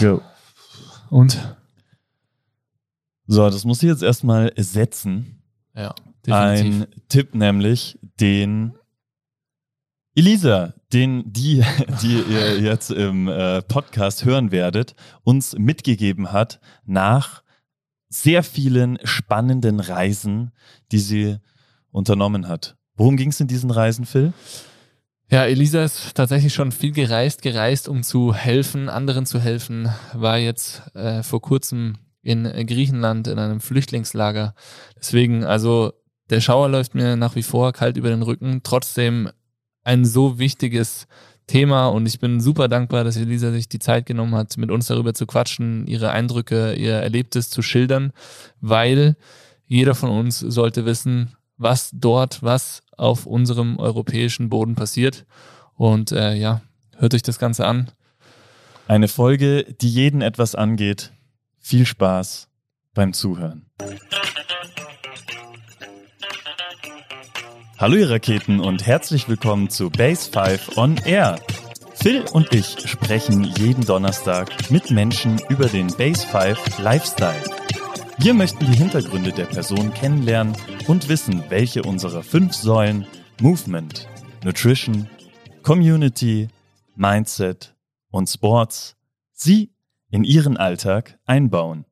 Jo. Und? So, das muss ich jetzt erstmal setzen. Ja, definitiv. Ein Tipp nämlich, den Elisa, den die, die ihr jetzt im äh, Podcast hören werdet, uns mitgegeben hat nach sehr vielen spannenden Reisen, die sie unternommen hat. Worum ging es in diesen Reisen, Phil? Ja, Elisa ist tatsächlich schon viel gereist, gereist, um zu helfen, anderen zu helfen. War jetzt äh, vor kurzem in Griechenland in einem Flüchtlingslager. Deswegen, also der Schauer läuft mir nach wie vor kalt über den Rücken. Trotzdem ein so wichtiges Thema und ich bin super dankbar, dass Elisa sich die Zeit genommen hat, mit uns darüber zu quatschen, ihre Eindrücke, ihr Erlebtes zu schildern, weil jeder von uns sollte wissen, was dort, was auf unserem europäischen Boden passiert. Und äh, ja, hört euch das Ganze an. Eine Folge, die jeden etwas angeht. Viel Spaß beim Zuhören. Hallo ihr Raketen und herzlich willkommen zu Base 5 on Air. Phil und ich sprechen jeden Donnerstag mit Menschen über den Base 5 Lifestyle. Wir möchten die Hintergründe der Person kennenlernen und wissen, welche unserer fünf Säulen Movement, Nutrition, Community, Mindset und Sports sie in ihren Alltag einbauen.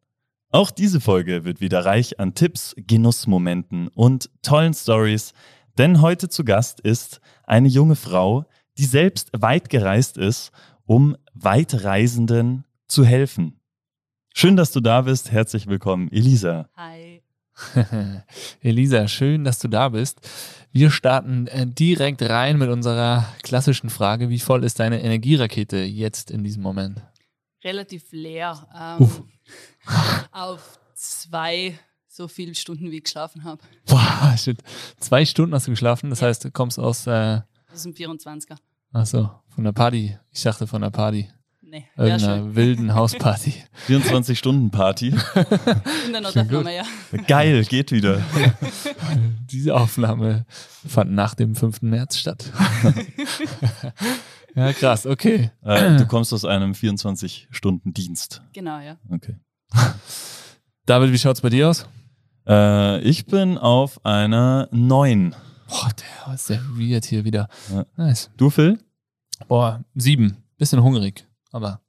Auch diese Folge wird wieder reich an Tipps, Genussmomenten und tollen Stories, denn heute zu Gast ist eine junge Frau, die selbst weit gereist ist, um Weitreisenden zu helfen. Schön, dass du da bist. Herzlich willkommen, Elisa. Hi. Elisa, schön, dass du da bist. Wir starten äh, direkt rein mit unserer klassischen Frage. Wie voll ist deine Energierakete jetzt in diesem Moment? Relativ leer. Ähm, auf zwei so viele Stunden, wie ich geschlafen habe. Boah, shit. Zwei Stunden hast du geschlafen, das Ja. heißt, du kommst aus, äh, Das ist ein 24er. ach so, von der Party. Ich dachte von der Party. Nee, wäre Irgendeiner schön. wilden Hausparty. 24-Stunden-Party. In der Notaufnahme, ja. Geil, geht wieder. Diese Aufnahme fand nach dem 5. März statt. ja, krass, okay. Äh, du kommst aus einem 24-Stunden-Dienst. Genau, ja. Okay. David, wie schaut's bei dir aus? Äh, ich bin auf einer 9. Boah, der ist sehr weird hier wieder. Ja. Nice. Du, Phil? Boah, sieben. Bisschen hungrig, aber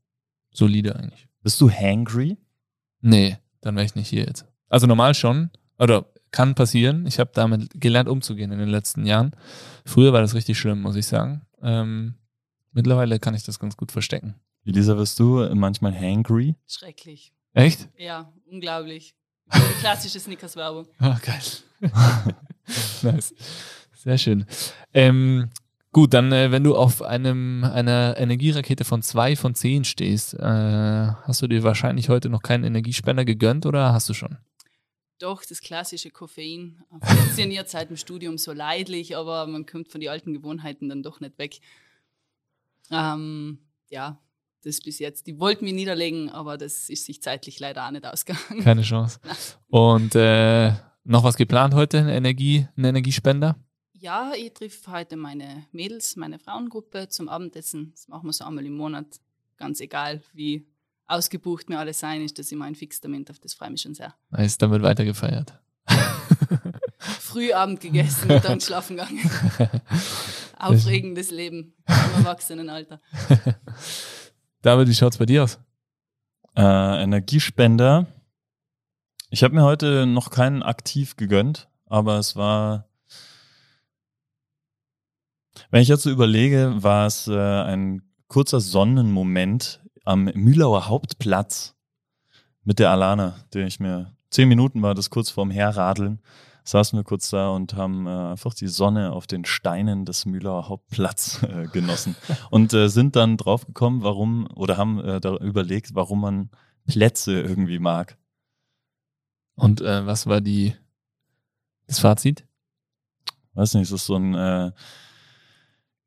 solide eigentlich. Bist du hangry? Nee, dann wäre ich nicht hier jetzt. Also normal schon, oder kann passieren. Ich habe damit gelernt, umzugehen in den letzten Jahren. Früher war das richtig schlimm, muss ich sagen. Ähm, mittlerweile kann ich das ganz gut verstecken. Elisa, wirst du manchmal hangry? Schrecklich. Echt? Ja, unglaublich. Klassische Snickers-Werbung. Ah, geil. nice. Sehr schön. Ähm, gut, dann, äh, wenn du auf einem einer Energierakete von zwei von zehn stehst, äh, hast du dir wahrscheinlich heute noch keinen Energiespender gegönnt oder hast du schon? Doch, das klassische Koffein. Funktioniert seit dem Studium so leidlich, aber man kommt von den alten Gewohnheiten dann doch nicht weg. Ähm, ja, das bis jetzt. Die wollten mich niederlegen, aber das ist sich zeitlich leider auch nicht ausgegangen. Keine Chance. Und äh, noch was geplant heute? Energie, ein Energiespender? Ja, ich triff heute meine Mädels, meine Frauengruppe zum Abendessen. Das machen wir so einmal im Monat. Ganz egal, wie ausgebucht mir alles sein ist, das ist immer ein Fixtermin, auf das freue ich mich schon sehr. Nice, dann wird weiter gefeiert. Frühabend gegessen und dann schlafen gegangen. Aufregendes Leben im Erwachsenenalter. David, wie schaut's bei dir aus? Äh, Energiespender. Ich habe mir heute noch keinen aktiv gegönnt, aber es war, wenn ich jetzt so überlege, war es äh, ein kurzer Sonnenmoment am Mühlauer Hauptplatz mit der Alana, den ich mir, zehn Minuten war das kurz vorm Herradeln, saßen wir kurz da und haben äh, einfach die Sonne auf den Steinen des Mühlauer Hauptplatz äh, genossen und äh, sind dann draufgekommen, warum, oder haben äh, da überlegt, warum man Plätze irgendwie mag. Und äh, was war die das Fazit? Weiß nicht, es ist so ein äh,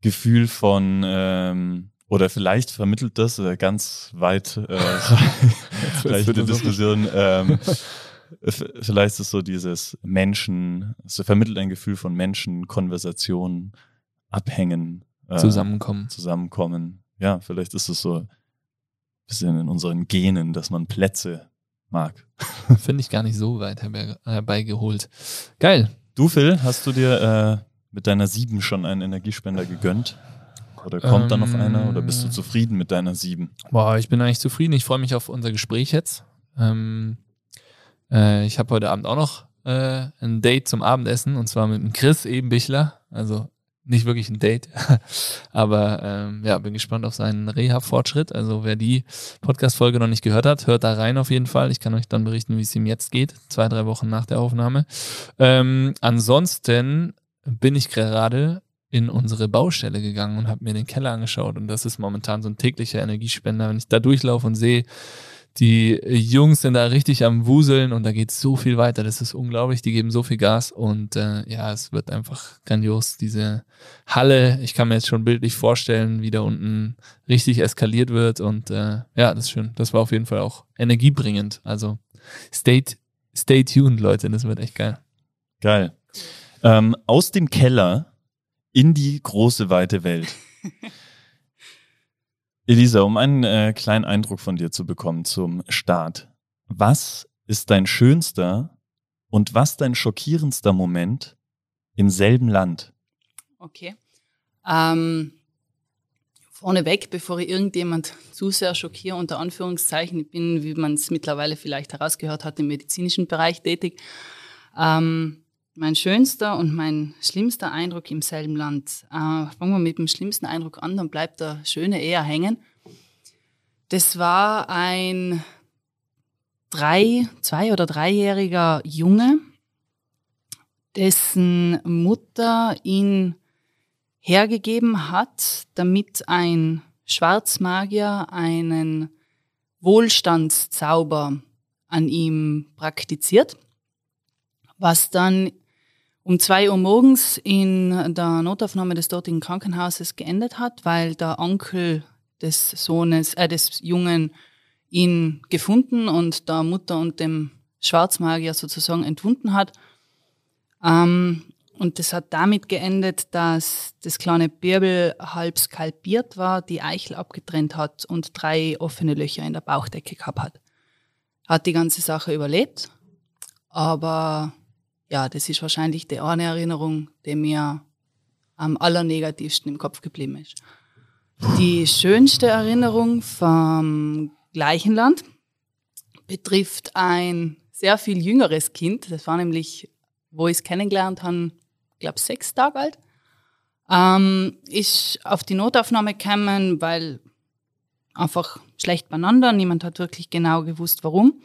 Gefühl von, ähm, oder vielleicht vermittelt das äh, ganz weit äh, vielleicht die Diskussion, ähm, vielleicht ist so dieses Menschen, es vermittelt ein Gefühl von Menschen, Konversation, Abhängen, äh, Zusammenkommen. zusammenkommen. Ja, vielleicht ist es so bisschen in unseren Genen, dass man Plätze mag. Finde ich gar nicht so weit herbe- herbeigeholt. Geil. Du, Phil, hast du dir äh, mit deiner sieben schon einen Energiespender gegönnt? Oder kommt da noch Ähm. einer? Oder bist du zufrieden mit deiner sieben? Boah, ich bin eigentlich zufrieden. Ich freue mich auf unser Gespräch jetzt. Ähm, äh, ich habe heute Abend auch noch äh, ein Date zum Abendessen und zwar mit dem Chris Ebenbichler. Also nicht wirklich ein Date, aber ähm, ja, bin gespannt auf seinen Reha-Fortschritt. Also wer die Podcast-Folge noch nicht gehört hat, hört da rein auf jeden Fall. Ich kann euch dann berichten, wie es ihm jetzt geht, zwei, drei Wochen nach der Aufnahme. Ähm, ansonsten bin ich gerade in unsere Baustelle gegangen und habe mir den Keller angeschaut und das ist momentan so ein täglicher Energiespender. Wenn ich da durchlaufe und sehe, die Jungs sind da richtig am Wuseln und da geht so viel weiter. Das ist unglaublich. Die geben so viel Gas und äh, ja, es wird einfach grandios. Diese Halle, ich kann mir jetzt schon bildlich vorstellen, wie da unten richtig eskaliert wird und äh, ja, das ist schön. Das war auf jeden Fall auch energiebringend. Also stay, stay tuned, Leute. Das wird echt geil. Geil. Ähm, aus dem Keller in die große, weite Welt. Elisa, um einen äh, kleinen Eindruck von dir zu bekommen zum Start. Was ist dein schönster und was dein schockierendster Moment im selben Land? Okay. Ähm, vorneweg, bevor ich irgendjemand zu sehr schockiere, unter Anführungszeichen, ich bin, wie man es mittlerweile vielleicht herausgehört hat, im medizinischen Bereich tätig. Ähm, mein schönster und mein schlimmster Eindruck im selben Land. Äh, fangen wir mit dem schlimmsten Eindruck an, dann bleibt der schöne eher hängen. Das war ein drei, zwei- oder dreijähriger Junge, dessen Mutter ihn hergegeben hat, damit ein Schwarzmagier einen Wohlstandszauber an ihm praktiziert, was dann um zwei Uhr morgens in der Notaufnahme des dortigen Krankenhauses geendet hat, weil der Onkel des Sohnes, äh, des Jungen ihn gefunden und der Mutter und dem Schwarzmagier sozusagen entwunden hat. Ähm, und das hat damit geendet, dass das kleine Birbel halb skalpiert war, die Eichel abgetrennt hat und drei offene Löcher in der Bauchdecke gehabt hat. Hat die ganze Sache überlebt, aber ja, das ist wahrscheinlich die eine Erinnerung, die mir am allernegativsten im Kopf geblieben ist. Die schönste Erinnerung vom gleichen Land betrifft ein sehr viel jüngeres Kind. Das war nämlich, wo ich es kennengelernt habe, glaube sechs Tage alt. Ähm, ist auf die Notaufnahme gekommen, weil einfach schlecht beieinander. Niemand hat wirklich genau gewusst, warum.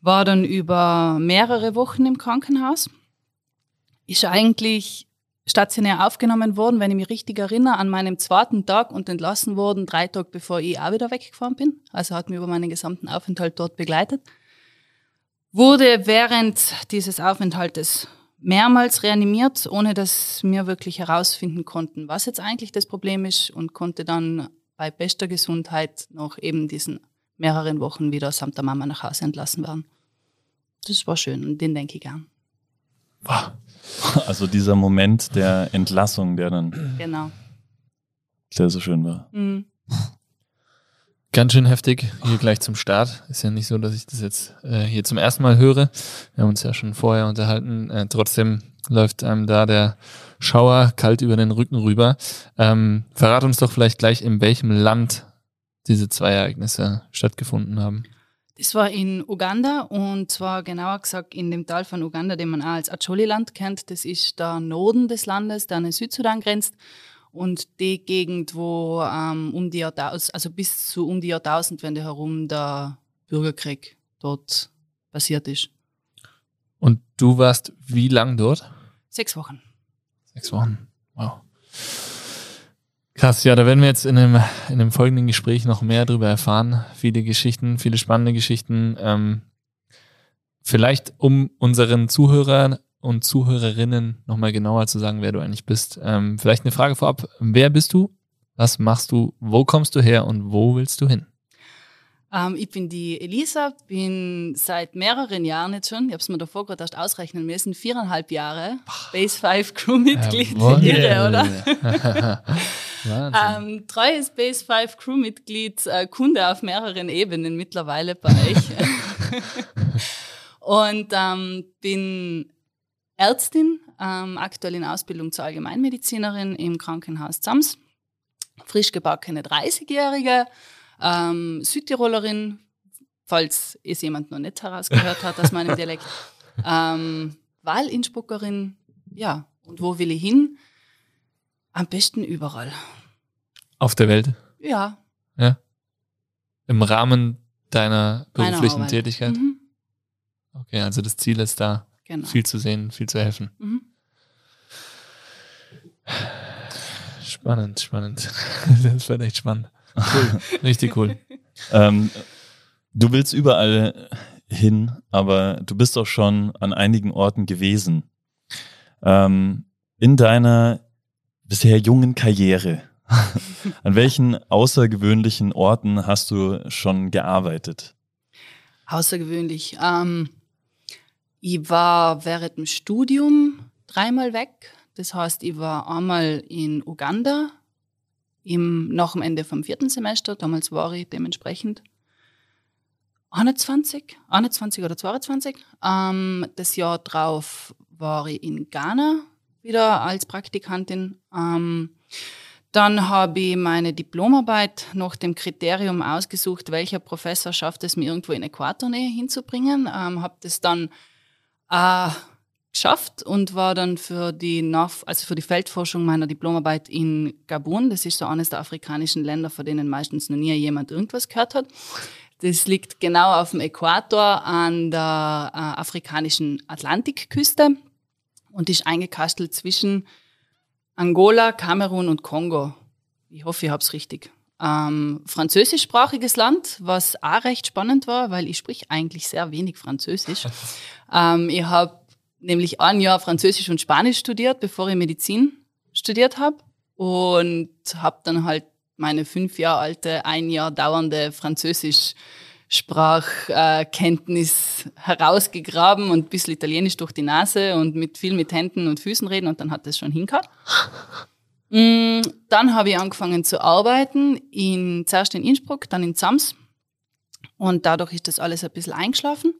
War dann über mehrere Wochen im Krankenhaus. Ist eigentlich stationär aufgenommen worden, wenn ich mich richtig erinnere, an meinem zweiten Tag und entlassen worden, drei Tage bevor ich auch wieder weggefahren bin. Also hat mich über meinen gesamten Aufenthalt dort begleitet. Wurde während dieses Aufenthaltes mehrmals reanimiert, ohne dass wir wirklich herausfinden konnten, was jetzt eigentlich das Problem ist und konnte dann bei bester Gesundheit nach eben diesen mehreren Wochen wieder samt der Mama nach Hause entlassen werden. Das war schön und den denke ich gern. Wow. Also dieser Moment der Entlassung, der dann Genau. sehr so schön war. Mhm. Ganz schön heftig, hier gleich zum Start. Ist ja nicht so, dass ich das jetzt äh, hier zum ersten Mal höre. Wir haben uns ja schon vorher unterhalten. Äh, trotzdem läuft einem da der Schauer kalt über den Rücken rüber. Ähm, verrat uns doch vielleicht gleich, in welchem Land diese zwei Ereignisse stattgefunden haben. Das war in Uganda und zwar genauer gesagt in dem Teil von Uganda, den man auch als Acholi-Land kennt. Das ist der Norden des Landes, der an den Südsudan grenzt und die Gegend, wo ähm, um die Jahrtausend, also bis zu um die Jahrtausendwende herum der Bürgerkrieg dort passiert ist. Und du warst wie lang dort? Sechs Wochen. Sechs Wochen. Wow. Krass, ja, da werden wir jetzt in dem, in dem folgenden Gespräch noch mehr darüber erfahren. Viele Geschichten, viele spannende Geschichten. Ähm, vielleicht, um unseren Zuhörern und Zuhörerinnen nochmal genauer zu sagen, wer du eigentlich bist. Ähm, vielleicht eine Frage vorab. Wer bist du? Was machst du? Wo kommst du her und wo willst du hin? Ähm, ich bin die Elisa, bin seit mehreren Jahren jetzt schon, ich habe es mir davor gerade erst ausrechnen müssen, viereinhalb Jahre Base 5 Crewmitglied. Irre, oder? Ähm, treues Base 5 Crewmitglied, äh, Kunde auf mehreren Ebenen mittlerweile bei euch. und ähm, bin Ärztin, ähm, aktuell in Ausbildung zur Allgemeinmedizinerin im Krankenhaus Zams. Frisch gebackene 30-Jährige, ähm, Südtirolerin, falls es jemand noch nicht herausgehört hat aus meinem Dialekt. Ähm, Wahlinspuckerin, ja. Und wo will ich hin? Am besten überall. Auf der Welt? Ja. Ja. Im Rahmen deiner beruflichen Tätigkeit? Mhm. Okay, also das Ziel ist da, genau. viel zu sehen, viel zu helfen. Mhm. Spannend, spannend. Das wird echt spannend. Cool. Richtig cool. ähm, du willst überall hin, aber du bist auch schon an einigen Orten gewesen. Ähm, in deiner bisher jungen Karriere, an welchen außergewöhnlichen Orten hast du schon gearbeitet? Außergewöhnlich. Ähm, ich war während dem Studium dreimal weg. Das heißt, ich war einmal in Uganda im, nach dem Ende vom vierten Semester. Damals war ich dementsprechend 21, 21 oder 22. Ähm, das Jahr drauf war ich in Ghana wieder als Praktikantin. Ähm, dann habe ich meine Diplomarbeit nach dem Kriterium ausgesucht, welcher Professor schafft es mir irgendwo in Äquatornähe hinzubringen. Ähm, habe das dann äh, geschafft und war dann für die, also für die Feldforschung meiner Diplomarbeit in Gabun. Das ist so eines der afrikanischen Länder, von denen meistens noch nie jemand irgendwas gehört hat. Das liegt genau auf dem Äquator an der äh, afrikanischen Atlantikküste und ist eingekastelt zwischen Angola, Kamerun und Kongo. Ich hoffe, ich habe es richtig. Ähm, französischsprachiges Land, was auch recht spannend war, weil ich sprich eigentlich sehr wenig Französisch. ähm, ich habe nämlich ein Jahr Französisch und Spanisch studiert, bevor ich Medizin studiert habe und habe dann halt meine fünf Jahre alte, ein Jahr dauernde Französisch Sprachkenntnis herausgegraben und ein bisschen Italienisch durch die Nase und mit viel mit Händen und Füßen reden und dann hat das schon hingehauen. Mm, dann habe ich angefangen zu arbeiten, in, zuerst in Innsbruck, dann in Zams. Und dadurch ist das alles ein bisschen eingeschlafen,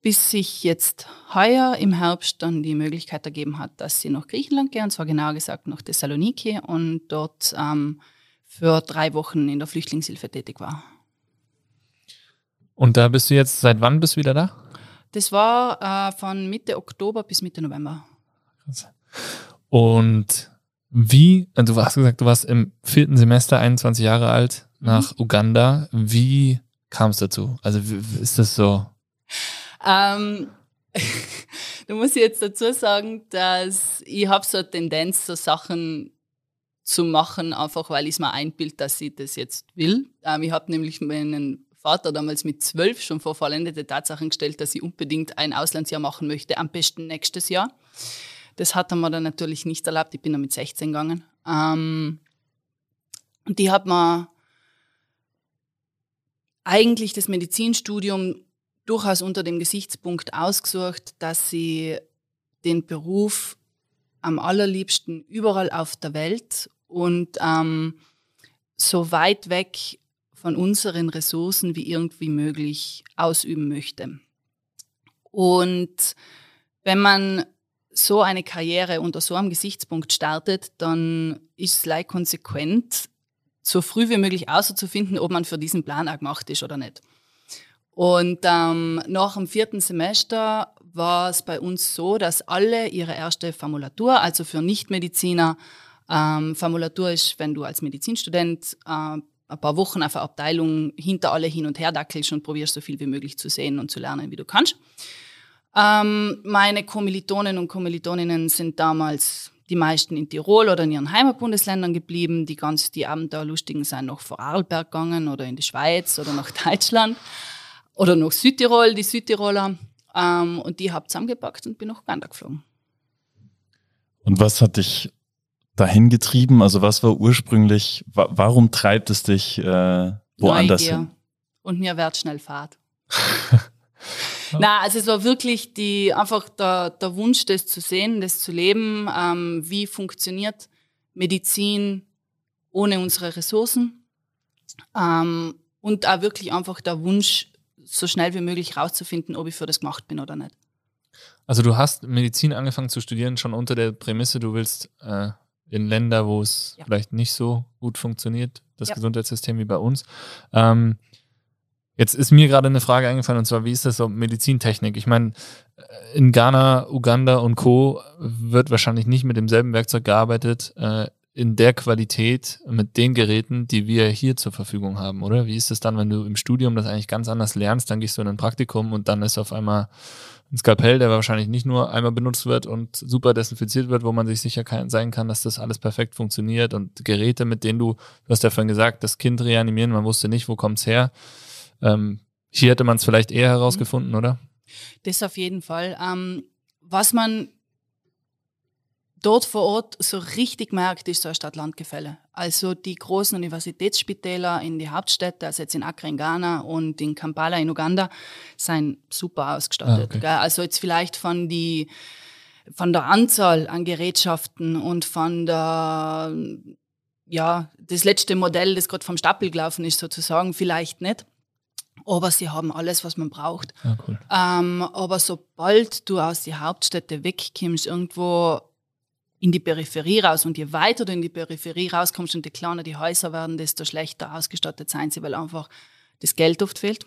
bis sich jetzt heuer im Herbst dann die Möglichkeit ergeben hat, dass sie nach Griechenland gehen, und zwar genauer gesagt nach Thessaloniki und dort ähm, für drei Wochen in der Flüchtlingshilfe tätig war. Und da bist du jetzt, seit wann bist du wieder da? Das war äh, von Mitte Oktober bis Mitte November. Und wie, also du hast gesagt, du warst im vierten Semester 21 Jahre alt nach mhm. Uganda. Wie kam es dazu? Also ist das so? Ähm, da muss ich jetzt dazu sagen, dass ich habe so eine Tendenz, so Sachen zu machen, einfach weil ich es mir einbild, dass ich das jetzt will. Ähm, ich habe nämlich meinen Vater damals mit zwölf schon vor vollendete Tatsachen gestellt, dass ich unbedingt ein Auslandsjahr machen möchte, am besten nächstes Jahr. Das hat er mir dann natürlich nicht erlaubt. Ich bin dann mit 16 gegangen. Ähm, und die hat mir eigentlich das Medizinstudium durchaus unter dem Gesichtspunkt ausgesucht, dass sie den Beruf am allerliebsten überall auf der Welt und ähm, so weit weg von unseren Ressourcen wie irgendwie möglich ausüben möchte. Und wenn man so eine Karriere unter so einem Gesichtspunkt startet, dann ist es leicht konsequent, so früh wie möglich auszufinden, ob man für diesen Plan auch gemacht ist oder nicht. Und ähm, nach dem vierten Semester war es bei uns so, dass alle ihre erste Formulatur, also für Nichtmediziner, ähm, Formulatur ist, wenn du als Medizinstudent äh, ein paar Wochen auf einer Abteilung hinter alle hin und her dackelst und probierst so viel wie möglich zu sehen und zu lernen, wie du kannst. Ähm, meine Kommilitonen und Kommilitoninnen sind damals die meisten in Tirol oder in ihren Heimatbundesländern geblieben. Die ganz die Abenteuerlustigen sind noch vor Arlberg gegangen oder in die Schweiz oder nach Deutschland oder nach Südtirol, die Südtiroler. Ähm, und die habe zusammengepackt und bin nach Uganda geflogen. Und was hat dich dahin getrieben? Also was war ursprünglich, wa warum treibt es dich äh, woanders Neugier. hin? Und mir wird schnell Fahrt. Na, also es war wirklich die, einfach der, der Wunsch, das zu sehen, das zu leben. Ähm, wie funktioniert Medizin ohne unsere Ressourcen. Ähm, und auch wirklich einfach der Wunsch, so schnell wie möglich rauszufinden, ob ich für das gemacht bin oder nicht. Also du hast Medizin angefangen zu studieren, schon unter der Prämisse, du willst äh, in Länder, wo es ja. vielleicht nicht so gut funktioniert, das ja. Gesundheitssystem wie bei uns. Ähm, jetzt ist mir gerade eine Frage eingefallen, und zwar, wie ist das so Medizintechnik? Ich meine, äh, in Ghana, Uganda und Co. wird wahrscheinlich nicht mit demselben Werkzeug gearbeitet, äh, in der Qualität mit den Geräten, die wir hier zur Verfügung haben, oder? Wie ist es dann, wenn du im Studium das eigentlich ganz anders lernst, dann gehst du in ein Praktikum und dann ist auf einmal ein Skalpell, der wahrscheinlich nicht nur einmal benutzt wird und super desinfiziert wird, wo man sich sicher sein kann, dass das alles perfekt funktioniert und Geräte, mit denen du, du hast ja vorhin gesagt, das Kind reanimieren, man wusste nicht, wo kommt's her. Ähm, hier hätte man es vielleicht eher herausgefunden, oder? Das auf jeden Fall. Ähm, was man dort vor Ort so richtig merkt, ist so ein Stadt-Land-Gefälle. Also die großen Universitätsspitäler in die Hauptstädte, also jetzt in Accra in Ghana und in Kampala in Uganda, sind super ausgestattet. Ah, okay. Also jetzt vielleicht von die von der Anzahl an Gerätschaften und von der ja, das letzte Modell, das gerade vom Stapel gelaufen ist, sozusagen, vielleicht nicht. Aber sie haben alles, was man braucht. Ja, cool. ähm, aber sobald du aus die Hauptstädte wegkommst, irgendwo in die Peripherie raus. Und je weiter du in die Peripherie rauskommst und je kleiner die Häuser werden, desto schlechter ausgestattet sein sie, weil einfach das Geld oft fehlt.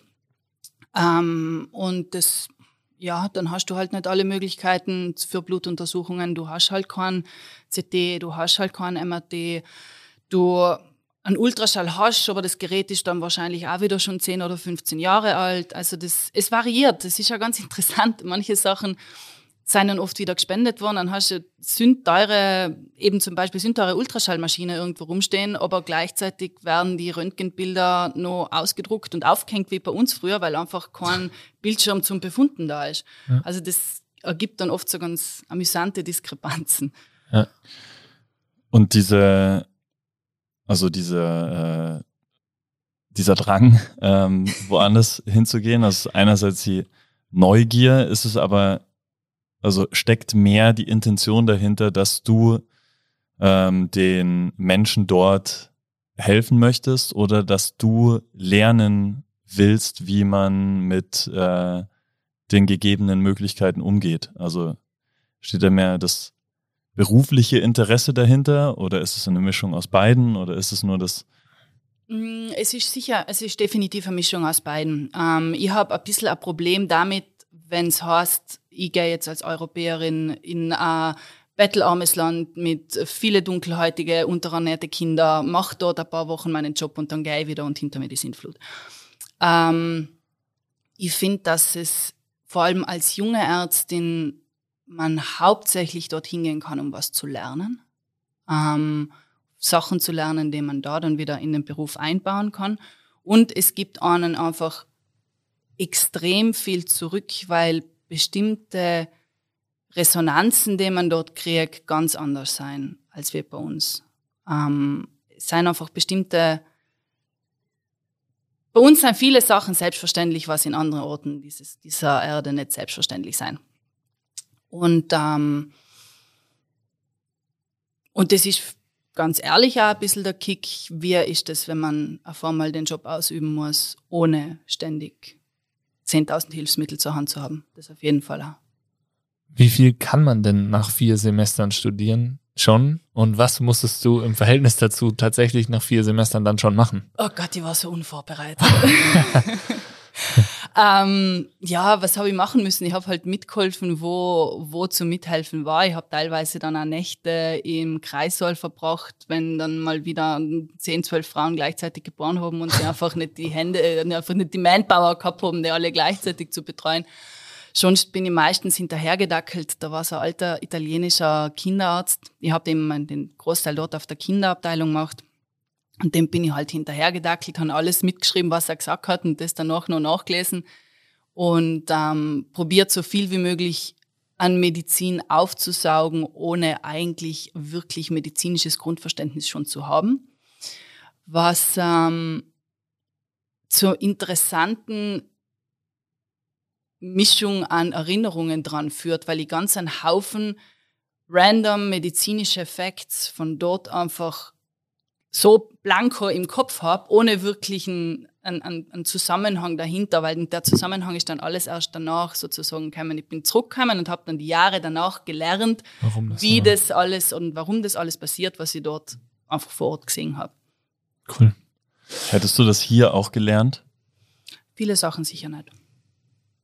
Ähm, und das, ja, dann hast du halt nicht alle Möglichkeiten für Blutuntersuchungen. Du hast halt kein CT, du hast halt kein MRT, du ein Ultraschall hast, aber das Gerät ist dann wahrscheinlich auch wieder schon 10 oder 15 Jahre alt. Also das, es variiert. Das ist ja ganz interessant. Manche Sachen sind dann oft wieder gespendet worden. Dann hast du sündteure, eben zum Beispiel sündteure Ultraschallmaschine irgendwo rumstehen, aber gleichzeitig werden die Röntgenbilder noch ausgedruckt und aufgehängt wie bei uns früher, weil einfach kein Bildschirm zum Befunden da ist. Ja. Also das ergibt dann oft so ganz amüsante Diskrepanzen. Ja. Und diese, also diese, äh, dieser Drang, ähm, woanders hinzugehen, also einerseits die Neugier, ist es aber also steckt mehr die Intention dahinter, dass du ähm, den Menschen dort helfen möchtest oder dass du lernen willst, wie man mit äh, den gegebenen Möglichkeiten umgeht. Also steht da mehr das berufliche Interesse dahinter oder ist es eine Mischung aus beiden oder ist es nur das? Mm, es ist sicher, es ist definitiv eine Mischung aus beiden. Ähm, ich habe ein bisschen ein Problem damit, wenn es heißt, ich gehe jetzt als Europäerin in ein bettelarmes Land mit viele dunkelhäutige, unterernährte Kinder, mache dort ein paar Wochen meinen Job und dann gehe ich wieder und hinter mir die Sintflut. Ähm, ich finde, dass es vor allem als junge Ärztin man hauptsächlich dorthin gehen kann, um was zu lernen. Ähm, Sachen zu lernen, die man da dann wieder in den Beruf einbauen kann. Und es gibt einen einfach extrem viel zurück, weil bestimmte Resonanzen, die man dort kriegt, ganz anders sein als wir bei uns. Ähm, es sind einfach bestimmte bei uns sind viele Sachen selbstverständlich, was in anderen Orten dieses, dieser Erde nicht selbstverständlich sein. Und, ähm, und das ist ganz ehrlich auch ein bisschen der Kick, wie ist es, wenn man auf einmal den Job ausüben muss, ohne ständig 10.000 Hilfsmittel zur Hand zu haben. Das auf jeden Fall auch. Wie viel kann man denn nach vier Semestern studieren schon? Und was musstest du im Verhältnis dazu tatsächlich nach vier Semestern dann schon machen? Oh Gott, ich war so unvorbereitet. ähm, ja, was habe ich machen müssen? Ich habe halt mitgeholfen, wo, wo zu mithelfen war. Ich habe teilweise dann auch Nächte im Kreissaal verbracht, wenn dann mal wieder 10, 12 Frauen gleichzeitig geboren haben und sie einfach nicht die Hände, äh, einfach nicht die Manpower gehabt haben, die alle gleichzeitig zu betreuen. Sonst bin ich meistens hinterhergedackelt. Da war so ein alter italienischer Kinderarzt. Ich habe eben den Großteil dort auf der Kinderabteilung gemacht. Und dem bin ich halt hinterhergedackelt, habe alles mitgeschrieben, was er gesagt hat und das danach noch nachgelesen und ähm, probiert so viel wie möglich an Medizin aufzusaugen, ohne eigentlich wirklich medizinisches Grundverständnis schon zu haben. Was ähm, zur interessanten Mischung an Erinnerungen dran führt, weil ich ganz einen Haufen random medizinische Facts von dort einfach so blanko im Kopf habe, ohne wirklichen einen, einen, Zusammenhang dahinter, weil der Zusammenhang ist dann alles erst danach sozusagen gekommen. Ich bin zurückgekommen und habe dann die Jahre danach gelernt, das wie war. das alles und warum das alles passiert, was ich dort einfach vor Ort gesehen habe. Cool. Hättest du das hier auch gelernt? Viele Sachen sicher nicht.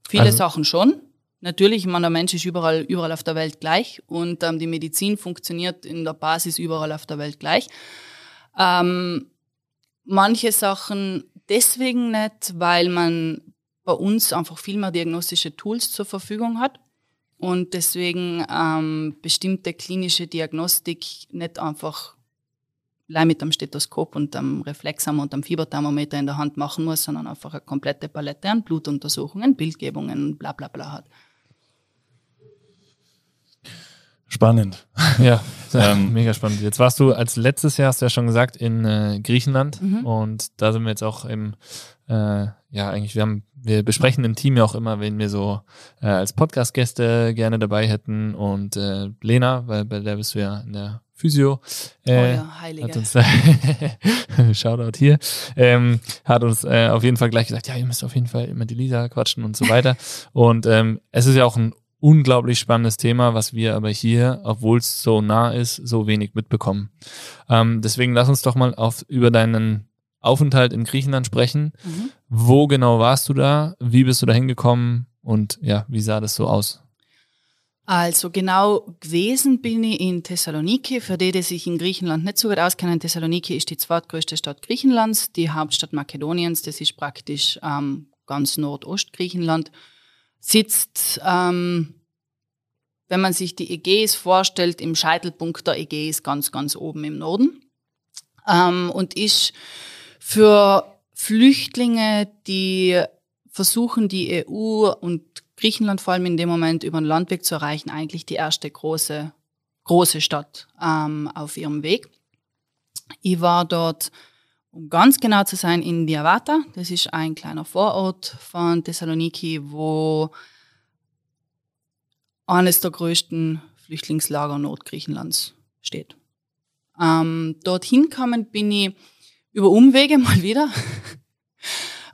Viele also, Sachen schon. Natürlich, ich meine, der Mensch ist überall, überall auf der Welt gleich und ähm, die Medizin funktioniert in der Basis überall auf der Welt gleich. Ähm, manche Sachen deswegen nicht, weil man bei uns einfach viel mehr diagnostische Tools zur Verfügung hat und deswegen ähm, bestimmte klinische Diagnostik nicht einfach mit am Stethoskop und am Reflexhammer und am Fieberthermometer in der Hand machen muss, sondern einfach eine komplette Palette an Blutuntersuchungen, Bildgebungen, bla bla bla hat. Spannend. Ja, ähm, mega spannend. Jetzt warst du als letztes Jahr, hast du ja schon gesagt, in äh, Griechenland mhm. und da sind wir jetzt auch im, äh, ja eigentlich, wir haben, wir besprechen im Team ja auch immer, wen wir so äh, als Podcast-Gäste gerne dabei hätten und äh, Lena, weil bei der bist du ja in der Physio. Äh, oh ja, Heilige. Hat uns, Shoutout hier. Ähm, hat uns äh, auf jeden Fall gleich gesagt, ja, ihr müsst auf jeden Fall immer die Lisa quatschen und so weiter. und ähm, es ist ja auch ein unglaublich spannendes Thema, was wir aber hier, obwohl es so nah ist, so wenig mitbekommen. Ähm, deswegen lass uns doch mal auf, über deinen Aufenthalt in Griechenland sprechen. Mhm. Wo genau warst du da? Wie bist du da hingekommen? Und ja, wie sah das so aus? Also genau gewesen bin ich in Thessaloniki. Für die, die sich in Griechenland nicht so gut auskennen, Thessaloniki ist die zweitgrößte Stadt Griechenlands, die Hauptstadt Makedoniens. Das ist praktisch ähm, ganz Nordostgriechenland. Sitzt, ähm, wenn man sich die Ägäis vorstellt, im Scheitelpunkt der Ägäis ganz, ganz oben im Norden. Ähm, und ist für Flüchtlinge, die versuchen, die EU und Griechenland vor allem in dem Moment über den Landweg zu erreichen, eigentlich die erste große, große Stadt ähm, auf ihrem Weg. Ich war dort, um ganz genau zu sein, in Diavata. Das ist ein kleiner Vorort von Thessaloniki, wo eines der größten Flüchtlingslager Nordgriechenlands steht. Ähm, dorthin kamen bin ich über Umwege mal wieder.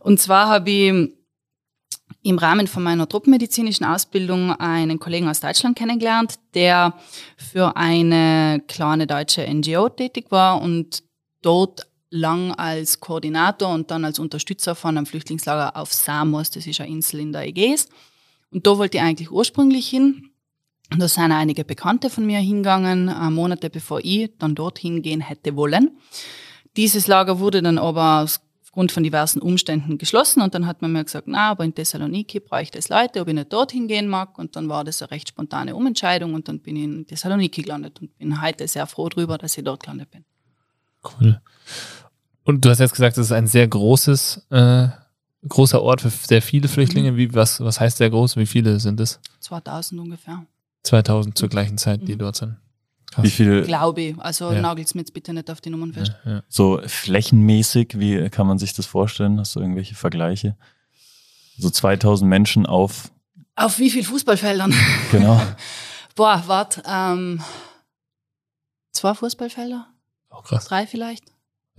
Und zwar habe ich im Rahmen von meiner truppenmedizinischen Ausbildung einen Kollegen aus Deutschland kennengelernt, der für eine kleine deutsche NGO tätig war und dort lang als Koordinator und dann als Unterstützer von einem Flüchtlingslager auf Samos, das ist eine Insel in der Ägäis. Und da wollte ich eigentlich ursprünglich hin. Und da sind einige Bekannte von mir hingegangen, äh, Monate bevor ich dann dorthin gehen hätte wollen. Dieses Lager wurde dann aber aufgrund von diversen Umständen geschlossen. Und dann hat man mir gesagt, na, aber in Thessaloniki bräuchte es Leute, ob ich nicht dorthin gehen mag. Und dann war das eine recht spontane Umentscheidung und dann bin ich in Thessaloniki gelandet und bin heute sehr froh darüber, dass ich dort gelandet bin. Cool. Und du hast jetzt gesagt, es ist ein sehr großes, äh, großer Ort für sehr viele Flüchtlinge. Mhm. Wie, was, was heißt sehr groß? Wie viele sind es? 2000 ungefähr. 2000 zur gleichen Zeit, die mhm. dort sind. Krass. Wie viel? Glaube ich. Also ja. nagelt's mir jetzt bitte nicht auf die Nummern fest. Ja, ja. So flächenmäßig, wie kann man sich das vorstellen? Hast du irgendwelche Vergleiche? So 2000 Menschen auf. Auf wie viel Fußballfeldern? Genau. Boah, warte. Ähm, zwei Fußballfelder? Auch oh, krass. Drei vielleicht?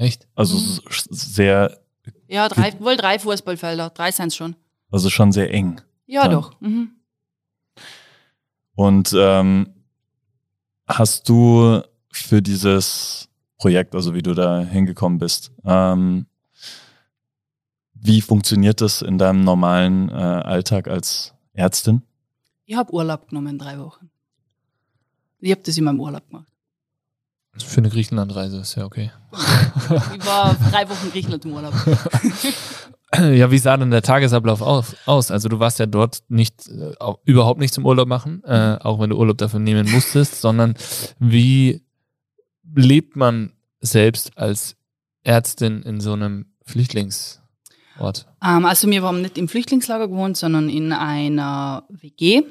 Echt? Also mhm. sehr. Ja, drei, wohl drei Fußballfelder. Drei sind es schon. Also schon sehr eng. Ja, dann. doch. Mhm. Und ähm, hast du für dieses Projekt, also wie du da hingekommen bist, ähm, wie funktioniert das in deinem normalen äh, Alltag als Ärztin? Ich habe Urlaub genommen, drei Wochen. Ich habe das in meinem Urlaub gemacht. Für eine Griechenlandreise ist ja okay. Ich war drei Wochen in Griechenland im Urlaub. Ja, wie sah denn der Tagesablauf aus? Also du warst ja dort nicht äh, überhaupt nicht zum Urlaub machen, äh, auch wenn du Urlaub dafür nehmen musstest, sondern wie lebt man selbst als Ärztin in so einem Flüchtlingsort? Ähm, also wir haben nicht im Flüchtlingslager gewohnt, sondern in einer WG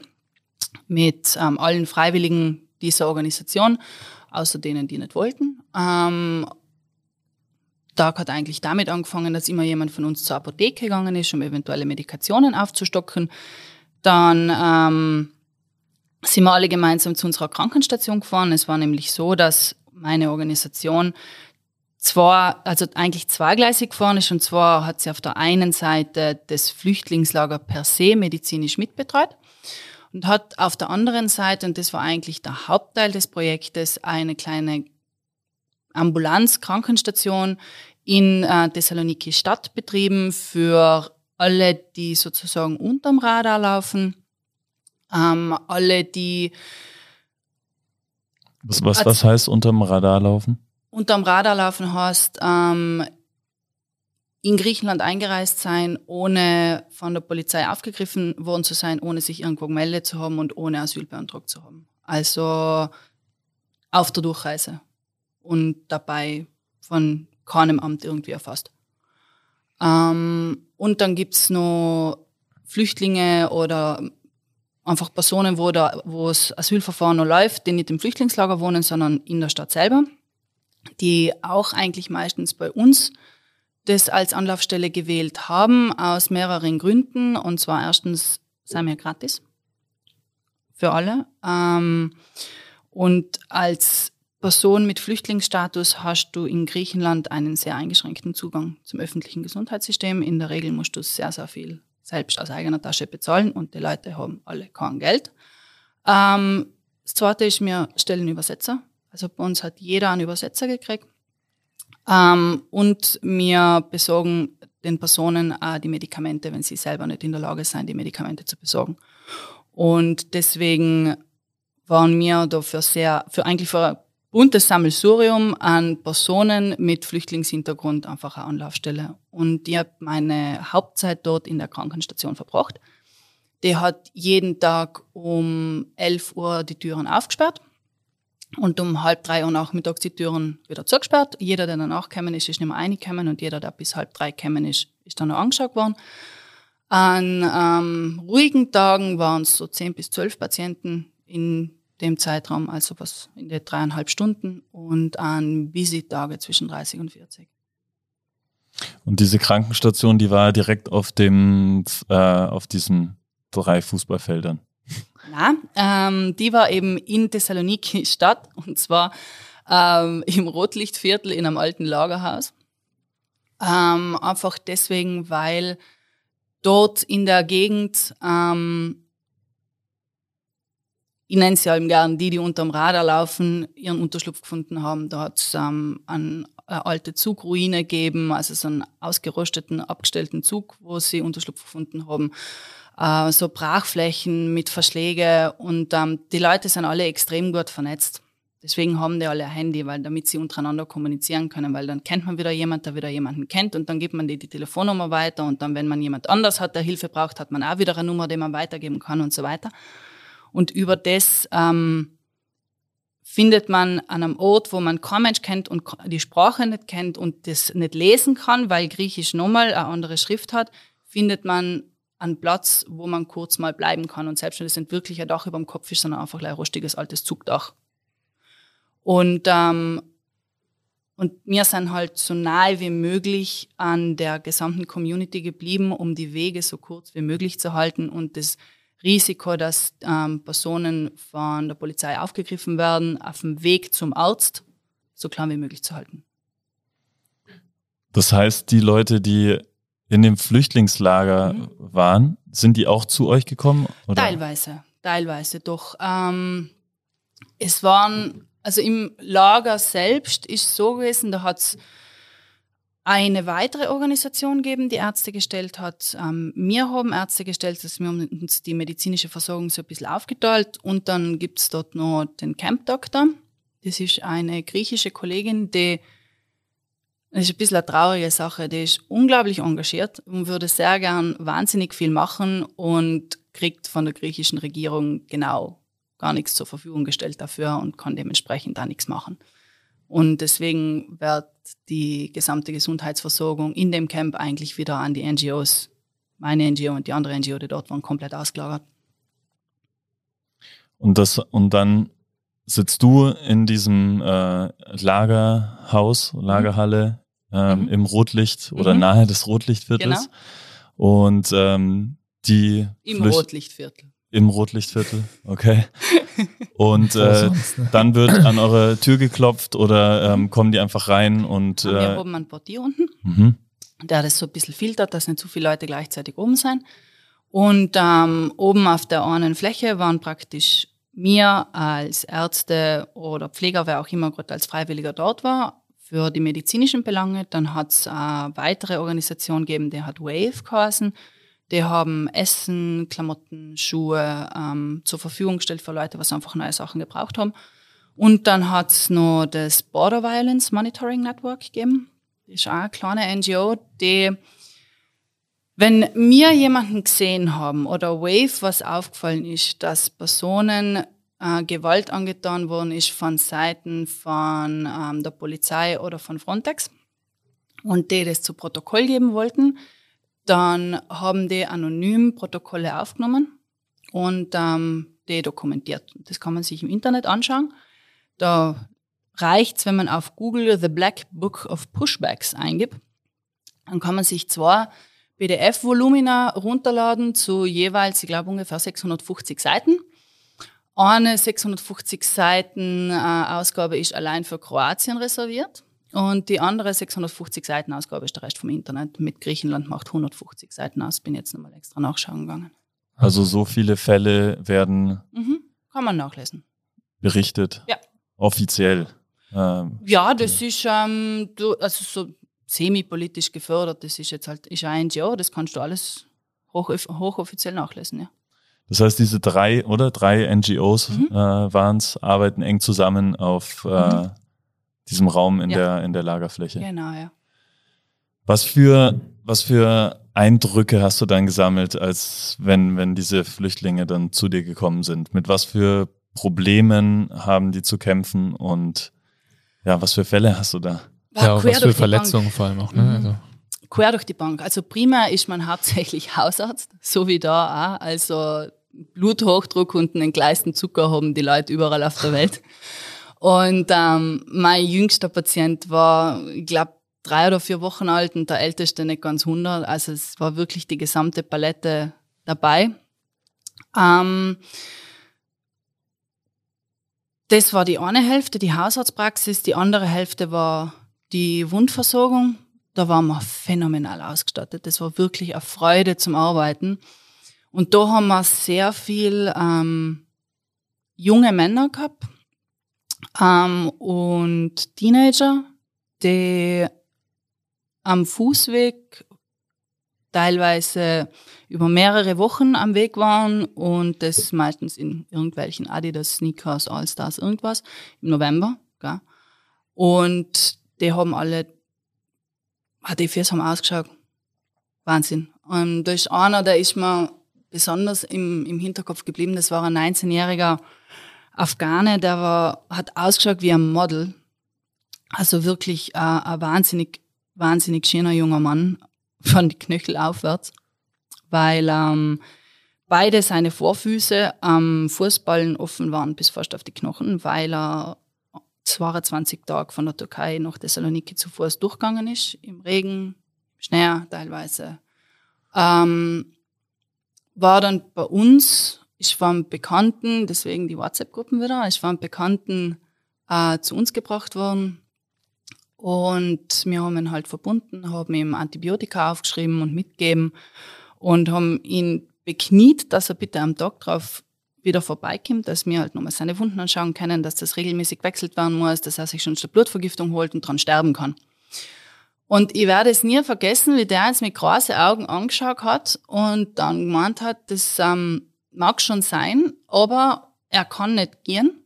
mit ähm, allen Freiwilligen dieser Organisation, außer denen, die nicht wollten. Ähm, Tag hat eigentlich damit angefangen, dass immer jemand von uns zur Apotheke gegangen ist, um eventuelle Medikationen aufzustocken. Dann ähm, sind wir alle gemeinsam zu unserer Krankenstation gefahren. Es war nämlich so, dass meine Organisation zwei, also eigentlich zweigleisig gefahren ist. Und zwar hat sie auf der einen Seite das Flüchtlingslager per se medizinisch mitbetreut und hat auf der anderen Seite, und das war eigentlich der Hauptteil des Projektes, eine kleine Ambulanz-Krankenstation in äh, Thessaloniki Stadt betrieben für alle, die sozusagen unterm Radar laufen, ähm, alle, die was, was, was heißt unterm Radar laufen? Unterm Radar laufen heißt, ähm, in Griechenland eingereist sein, ohne von der Polizei aufgegriffen worden zu sein, ohne sich irgendwo gemeldet zu haben und ohne Asyl beantragt zu haben. Also auf der Durchreise und dabei von keinem Amt irgendwie erfasst. Ähm, und dann gibt's noch Flüchtlinge oder einfach Personen, wo das Asylverfahren noch läuft, die nicht im Flüchtlingslager wohnen, sondern in der Stadt selber, die auch eigentlich meistens bei uns das als Anlaufstelle gewählt haben, aus mehreren Gründen. Und zwar erstens sind wir gratis für alle. Ähm, und als Person mit Flüchtlingsstatus hast du in Griechenland einen sehr eingeschränkten Zugang zum öffentlichen Gesundheitssystem. In der Regel musst du sehr, sehr viel selbst aus eigener Tasche bezahlen und die Leute haben alle kein Geld. Ähm, das zweite ist, wir stellen Übersetzer. Also bei uns hat jeder einen Übersetzer gekriegt. Ähm, und wir besorgen den Personen auch die Medikamente, wenn sie selber nicht in der Lage sind, die Medikamente zu besorgen. Und deswegen waren wir dafür sehr, für eigentlich für ein buntes Sammelsurium an Personen mit Flüchtlingshintergrund einfach eine Anlaufstelle. Und ich habe meine Hauptzeit dort in der Krankenstation verbracht. Die hat jeden Tag um 11 Uhr die Türen aufgesperrt und um halb drei Uhr nachmittags die Türen wieder zugesperrt. Jeder, der danach gekommen ist, ist nicht mehr reingekommen und jeder, der bis halb drei gekommen ist, ist dann noch angeschaut worden. An ähm, ruhigen Tagen waren es so zehn bis zwölf Patienten in dem Zeitraum, also was in den dreieinhalb Stunden und an Busy-Tage zwischen 30 und 40. Und diese Krankenstation, die war direkt auf dem, äh, auf diesen drei Fußballfeldern. Na, ähm, die war eben in Thessaloniki Stadt und zwar ähm, im Rotlichtviertel in einem alten Lagerhaus. Ähm, einfach deswegen, weil dort in der Gegend, ähm, ich nenne es ja eben gern, die, die unterm Radar laufen, ihren Unterschlupf gefunden haben. Da hat es ähm, eine alte Zugruine gegeben, also so einen ausgerosteten, abgestellten Zug, wo sie Unterschlupf gefunden haben äh, so Brachflächen mit Verschläge und ähm, die Leute sind alle extrem gut vernetzt. Deswegen haben die alle ein Handy, weil damit sie untereinander kommunizieren können, weil dann kennt man wieder jemand, der wieder jemanden kennt und dann gibt man die, die Telefonnummer weiter und dann, wenn man jemand anders hat, der Hilfe braucht, hat man auch wieder eine Nummer, die man weitergeben kann und so weiter. Und über das ähm, findet man an einem Ort, wo man kein Mensch kennt und die Sprache nicht kennt und das nicht lesen kann, weil Griechisch nochmal eine andere Schrift hat, findet man einen Platz, wo man kurz mal bleiben kann. Und selbst wenn es nicht wirklich ein Dach über dem Kopf ist, sondern einfach ein rustiges altes Zugdach. Und, ähm, und wir sind halt so nahe wie möglich an der gesamten Community geblieben, um die Wege so kurz wie möglich zu halten und das Risiko, dass ähm, Personen von der Polizei aufgegriffen werden, auf dem Weg zum Arzt so klein wie möglich zu halten. Das heißt, die Leute, die in dem Flüchtlingslager mhm. waren, sind die auch zu euch gekommen? Oder? Teilweise, teilweise doch. Ähm, es waren, also im Lager selbst ist so gewesen, da hat es eine weitere Organisation gegeben, die Ärzte gestellt hat. Ähm, wir haben Ärzte gestellt, also wir uns die medizinische Versorgung so ein bisschen aufgeteilt und dann gibt es dort noch den Camp Doctor. Das ist eine griechische Kollegin, die das ist ein bisschen eine traurige Sache. Die ist unglaublich engagiert und würde sehr gern wahnsinnig viel machen und kriegt von der griechischen Regierung genau gar nichts zur Verfügung gestellt dafür und kann dementsprechend da nichts machen. Und deswegen wird die gesamte Gesundheitsversorgung in dem Camp eigentlich wieder an die NGOs, meine NGO und die andere NGO, die dort waren, komplett ausgelagert. Und das und dann sitzt du in diesem äh, Lagerhaus, Lagerhalle ähm, mhm. im Rotlicht oder mhm. nahe des Rotlichtviertels. Genau. Und ähm, die im Flücht Rotlichtviertel. Im Rotlichtviertel, okay. Und äh, ne? dann wird an eure Tür geklopft oder ähm, kommen die einfach rein und. Äh, wir oben ein Portier unten, mhm. der das so ein bisschen filtert, dass nicht zu viele Leute gleichzeitig oben sind. Und ähm, oben auf der einen Fläche waren praktisch mir als Ärzte oder Pfleger, wer auch immer gerade als Freiwilliger dort war, für die medizinischen Belange. Dann hat es eine weitere Organisation gegeben, die hat Wave geheißen. Die haben Essen, Klamotten, Schuhe ähm, zur Verfügung gestellt für Leute, was einfach neue Sachen gebraucht haben. Und dann hat es noch das Border Violence Monitoring Network gegeben. Das ist auch eine kleine NGO, die, wenn wir jemanden gesehen haben oder Wave was aufgefallen ist, dass Personen äh, Gewalt angetan worden ist von Seiten von ähm, der Polizei oder von Frontex und die das zu Protokoll geben wollten, dann haben die anonym Protokolle aufgenommen und ähm, die dokumentiert. Das kann man sich im Internet anschauen. Da reicht es, wenn man auf Google The Black Book of Pushbacks eingibt. Dann kann man sich zwar PDF-Volumina runterladen zu jeweils, ich glaube, ungefähr 650 Seiten. Eine 650 Seiten äh, Ausgabe ist allein für Kroatien reserviert. Und die andere 650 Seiten Ausgabe ist der Rest vom Internet. Mit Griechenland macht 150 Seiten aus. Bin jetzt nochmal extra nachschauen gegangen. Also so viele Fälle werden. Mhm. Kann man nachlesen. Berichtet. Ja. Offiziell. Ähm, ja, das ja. ist ähm, du, also so semi-politisch gefördert. Das ist jetzt halt ist ein NGO, das kannst du alles hoch, hochoffiziell nachlesen, ja. Das heißt, diese drei oder drei NGOs mhm. äh, waren es, arbeiten eng zusammen auf äh, mhm diesem Raum in, ja. der, in der Lagerfläche. Genau, ja. Was für, was für Eindrücke hast du dann gesammelt, als wenn, wenn diese Flüchtlinge dann zu dir gekommen sind? Mit was für Problemen haben die zu kämpfen und ja, was für Fälle hast du da? Ja, auch was für Verletzungen vor allem auch. Ne? Mhm. Also. Quer durch die Bank. Also primär ist man hauptsächlich Hausarzt, so wie da auch. Also Bluthochdruck und einen gleisten Zucker haben die Leute überall auf der Welt. Und ähm, mein jüngster Patient war, ich glaube, drei oder vier Wochen alt und der älteste nicht ganz 100. Also es war wirklich die gesamte Palette dabei. Ähm, das war die eine Hälfte, die Hausarztpraxis. Die andere Hälfte war die Wundversorgung. Da waren wir phänomenal ausgestattet. Das war wirklich eine Freude zum Arbeiten. Und da haben wir sehr viel ähm, junge Männer gehabt, ähm, und Teenager, die am Fußweg teilweise über mehrere Wochen am Weg waren und das meistens in irgendwelchen Adidas, Sneakers, Allstars, irgendwas im November. Gell? Und die haben alle, die Füße haben ausgeschaut. Wahnsinn. Und da ist einer, der ist mir besonders im, im Hinterkopf geblieben, das war ein 19-jähriger Afghane, der war, hat ausgeschaut wie ein Model. Also wirklich äh, ein wahnsinnig, wahnsinnig schöner junger Mann von die Knöchel aufwärts, weil ähm, beide seine Vorfüße am Fußballen offen waren bis fast auf die Knochen, weil er 22 Tage von der Türkei nach Thessaloniki zu Fuß durchgegangen ist, im Regen, Schnee teilweise. Ähm, war dann bei uns ich war einem Bekannten, deswegen die WhatsApp-Gruppen wieder, ich war einem Bekannten äh, zu uns gebracht worden und wir haben ihn halt verbunden, haben ihm Antibiotika aufgeschrieben und mitgegeben und haben ihn bekniet, dass er bitte am Tag drauf wieder vorbeikommt, dass wir halt nochmal seine Wunden anschauen können, dass das regelmäßig wechselt werden muss, dass er sich schon eine Blutvergiftung holt und dran sterben kann. Und ich werde es nie vergessen, wie der uns mit großen Augen angeschaut hat und dann gemeint hat, dass ähm, mag schon sein, aber er kann nicht gehen.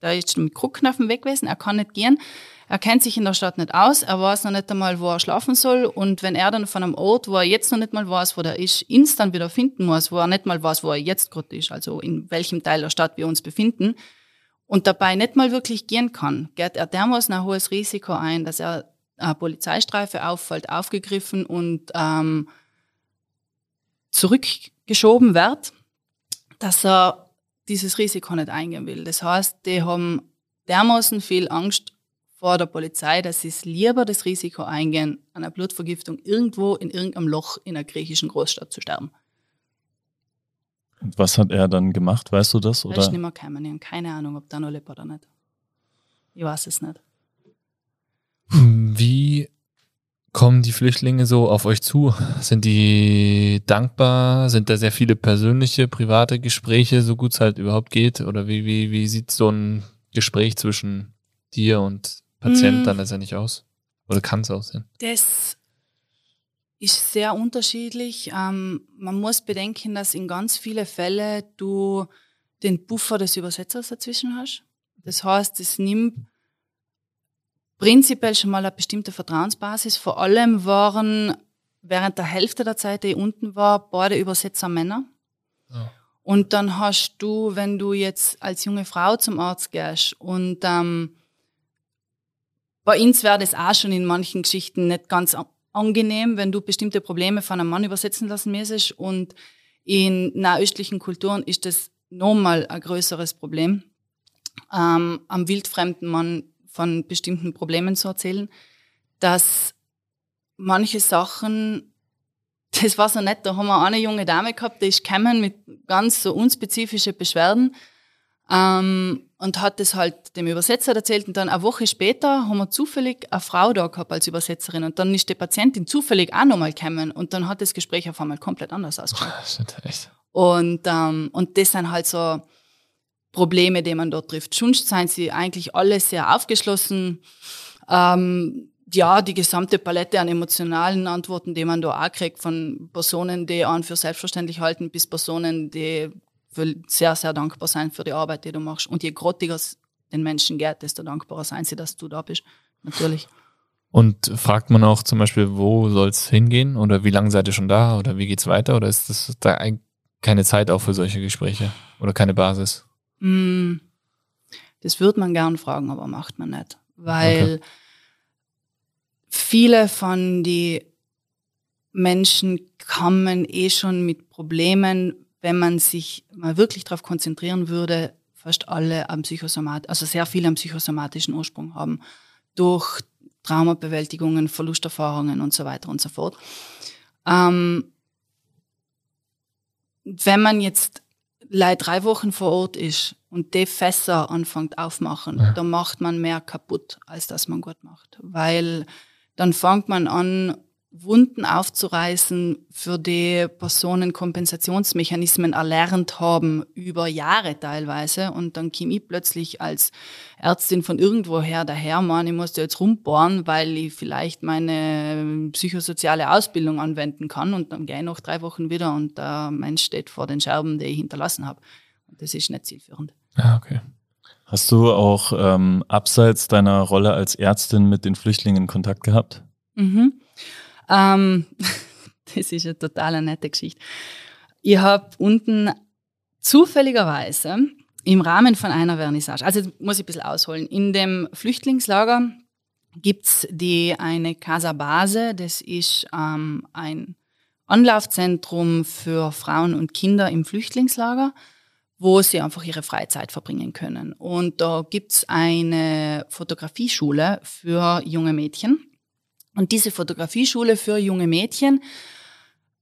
Er ist mit Krücken auf dem Weg gewesen, er kann nicht gehen. Er kennt sich in der Stadt nicht aus, er weiß noch nicht einmal, wo er schlafen soll. Und wenn er dann von einem Ort, wo er jetzt noch nicht mal weiß, wo er ist, instant wieder finden muss, wo er nicht mal weiß, wo er jetzt gerade ist, also in welchem Teil der Stadt wir uns befinden, und dabei nicht mal wirklich gehen kann, geht er dermaßen ein hohes Risiko ein, dass er eine Polizeistreife auffällt, aufgegriffen und ähm, zurückgeschoben wird dass er dieses Risiko nicht eingehen will. Das heißt, die haben dermaßen viel Angst vor der Polizei, dass sie es lieber das Risiko eingehen, an einer Blutvergiftung irgendwo in irgendeinem Loch in einer griechischen Großstadt zu sterben. Und was hat er dann gemacht? Weißt du das? Er Oder? ist nicht mehr gekommen. Ich habe keine Ahnung, ob der noch lebt oder nicht. Ich weiß es nicht. Wie kommen die Flüchtlinge so auf euch zu? Sind die dankbar? Sind da sehr viele persönliche, private Gespräche, so gut es halt überhaupt geht? Oder wie, wie, wie sieht so ein Gespräch zwischen dir und Patient Mm. dann letztendlich aus? Oder kann es aussehen? Das ist sehr unterschiedlich. Ähm, man muss bedenken, dass in ganz vielen Fällen du den Buffer des Übersetzers dazwischen hast. Das heißt, es nimmt prinzipiell schon mal eine bestimmte Vertrauensbasis. Vor allem waren während der Hälfte der Zeit, die ich unten war, beide Übersetzer Männer. Ja. Und dann hast du, wenn du jetzt als junge Frau zum Arzt gehst und ähm, bei uns wäre das auch schon in manchen Geschichten nicht ganz angenehm, wenn du bestimmte Probleme von einem Mann übersetzen lassen müsstest. Und in nahöstlichen Kulturen ist das nochmal ein größeres Problem, ähm, am wildfremden Mann von bestimmten Problemen zu erzählen, dass manche Sachen, das war so nett, da haben wir eine junge Dame gehabt, die ist gekommen mit ganz so unspezifischen Beschwerden ähm, und hat das halt dem Übersetzer erzählt. Und dann eine Woche später haben wir zufällig eine Frau da gehabt als Übersetzerin. Und dann ist die Patientin zufällig auch nochmal gekommen. Und dann hat das Gespräch auf einmal komplett anders ausgeschaut. Und, ähm, und das sind halt so Probleme, die man dort trifft. Sonst sind sie eigentlich alle sehr aufgeschlossen. Ähm, ja, die gesamte Palette an emotionalen Antworten, die man da auch kriegt, von Personen, die an für selbstverständlich halten, bis Personen, die für sehr, sehr dankbar sind für die Arbeit, die du machst. Und je grottiger es den Menschen geht, desto dankbarer seien sie, dass du da bist. Natürlich. Und fragt man auch zum Beispiel, wo soll es hingehen? Oder wie lange seid ihr schon da? Oder wie geht's weiter? Oder ist das da ein- keine Zeit auch für solche Gespräche? Oder keine Basis? Mm, Das würde man gern fragen, aber macht man nicht. Weil viele von die Menschen kommen eh schon mit Problemen, wenn man sich mal wirklich darauf konzentrieren würde, fast alle am Psychosomat, also sehr viele am psychosomatischen Ursprung haben, durch Traumabewältigungen, Verlusterfahrungen und so weiter und so fort. Ähm, wenn man jetzt leider drei Wochen vor Ort ist und die Fässer anfängt aufmachen, Ja. dann macht man mehr kaputt, als dass man gut macht. Weil dann fängt man an, Wunden aufzureißen, für die Personen Kompensationsmechanismen erlernt haben, über Jahre teilweise. Und dann komme ich plötzlich als Ärztin von irgendwoher daher, man, ich muss da jetzt rumbohren, weil ich vielleicht meine psychosoziale Ausbildung anwenden kann. Und dann gehe ich noch drei Wochen wieder und der Mensch steht vor den Scherben, die ich hinterlassen habe. Und das ist nicht zielführend. Ja, okay. Hast du auch ähm, abseits deiner Rolle als Ärztin mit den Flüchtlingen Kontakt gehabt? Mhm. Ähm, das ist eine total nette Geschichte. Ich habe unten zufälligerweise im Rahmen von einer Vernissage, also muss ich ein bisschen ausholen, in dem Flüchtlingslager gibt's die eine Casa Base, das ist ähm, ein Anlaufzentrum für Frauen und Kinder im Flüchtlingslager, wo sie einfach ihre Freizeit verbringen können. Und da gibt's eine Fotografieschule für junge Mädchen. Und diese Fotografieschule für junge Mädchen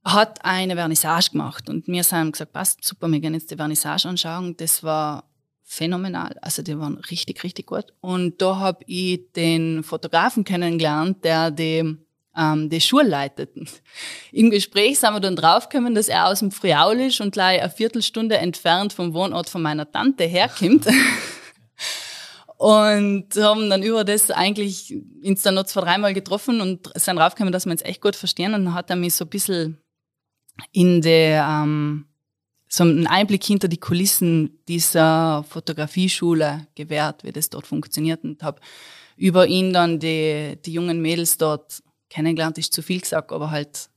hat eine Vernissage gemacht. Und wir haben gesagt, passt, super, wir gehen jetzt die Vernissage anschauen. Das war phänomenal. Also die waren richtig, richtig gut. Und da habe ich den Fotografen kennengelernt, der die, ähm, die Schule leitet. Im Gespräch sind wir dann draufgekommen, dass er aus dem Friaul ist und gleich eine Viertelstunde entfernt vom Wohnort von meiner Tante herkommt. Und haben dann über das eigentlich uns dann noch zwei, dreimal getroffen und sind draufgekommen, dass wir uns echt gut verstehen. Und dann hat er mich so ein bisschen in der, ähm, so einen Einblick hinter die Kulissen dieser Fotografieschule gewährt, wie das dort funktioniert. Und habe über ihn dann die, die jungen Mädels dort kennengelernt, ist zu viel gesagt, aber halt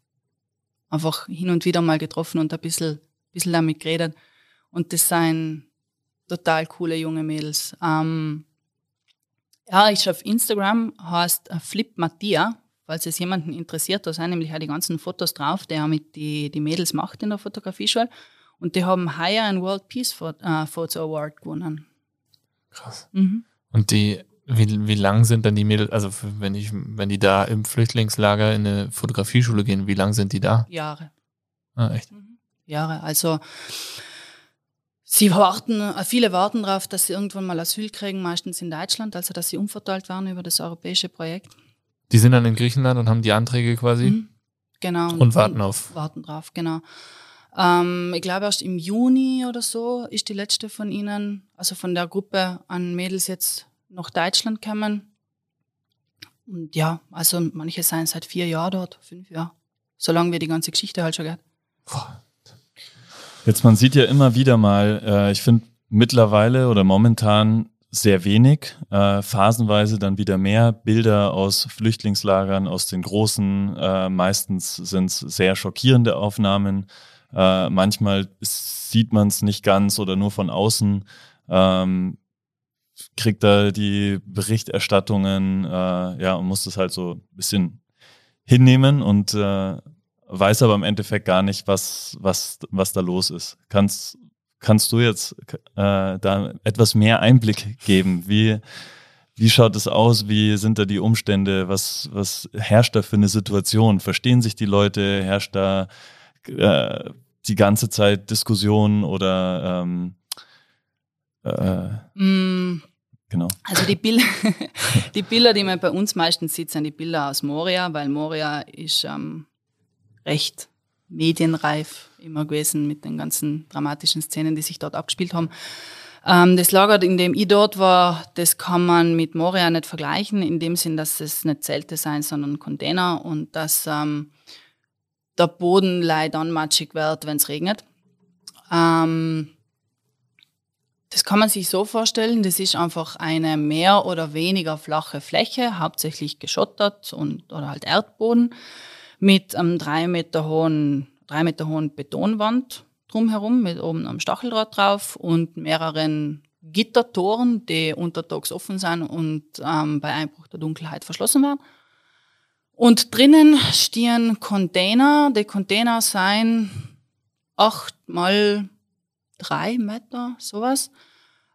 einfach hin und wieder mal getroffen und ein bisschen, bisschen damit geredet. Und das sind total coole junge Mädels. Ähm, ja, ich auf Instagram, heißt äh, Flip Mattia, falls es jemanden interessiert, da sind nämlich auch die ganzen Fotos drauf, die er mit die, die Mädels macht in der Fotografieschule. Und die haben heuer einen World Peace äh, Photo Award gewonnen. Krass. Mhm. Und die, wie, wie lang sind dann die Mädels, also wenn ich, wenn die da im Flüchtlingslager in eine Fotografieschule gehen, wie lang sind die da? Jahre. Ah, echt? Jahre. Also Sie warten, äh, viele warten darauf, dass sie irgendwann mal Asyl kriegen, meistens in Deutschland, also dass sie umverteilt werden über das europäische Projekt. Die sind dann in Griechenland und haben die Anträge quasi. Mhm. Genau. Und warten auf. Warten drauf, genau. Ähm, ich glaube, erst im Juni oder so ist die letzte von ihnen, also von der Gruppe an Mädels jetzt nach Deutschland gekommen. Und ja, also manche seien seit vier Jahren dort, fünf Jahre. Solange wir die ganze Geschichte halt schon geht. Jetzt, man sieht ja immer wieder mal, äh, ich finde mittlerweile oder momentan sehr wenig, äh, phasenweise dann wieder mehr Bilder aus Flüchtlingslagern, aus den großen, äh, meistens sind es sehr schockierende Aufnahmen. Äh, manchmal sieht man es nicht ganz oder nur von außen. Ähm, kriegt da die Berichterstattungen, äh, ja, und muss das halt so ein bisschen hinnehmen und äh, weiß aber im Endeffekt gar nicht, was, was, was da los ist. Kannst, kannst du jetzt äh, da etwas mehr Einblick geben? Wie, wie schaut es aus? Wie sind da die Umstände? Was, was herrscht da für eine Situation? Verstehen sich die Leute? Herrscht da äh, die ganze Zeit Diskussion oder ähm, äh, mm. Genau. Also die, Bild die Bilder, die man bei uns meistens sieht, sind die Bilder aus Moria, weil Moria ist ähm, recht medienreif immer gewesen mit den ganzen dramatischen Szenen, die sich dort abgespielt haben. Ähm, das Lager, in dem ich dort war, das kann man mit Moria nicht vergleichen, in dem Sinn, dass es nicht Zelte sein, sondern Container und dass ähm, der Boden leider dann matschig wird, wenn es regnet. Ähm, das kann man sich so vorstellen, das ist einfach eine mehr oder weniger flache Fläche, hauptsächlich geschottert und, oder halt Erdboden mit einem drei Meter hohen, drei Meter hohen Betonwand drumherum, mit oben einem Stacheldraht drauf und mehreren Gittertoren, die untertags offen sind und ähm, bei Einbruch der Dunkelheit verschlossen werden. Und drinnen stehen Container. Die Container seien acht mal drei Meter, sowas.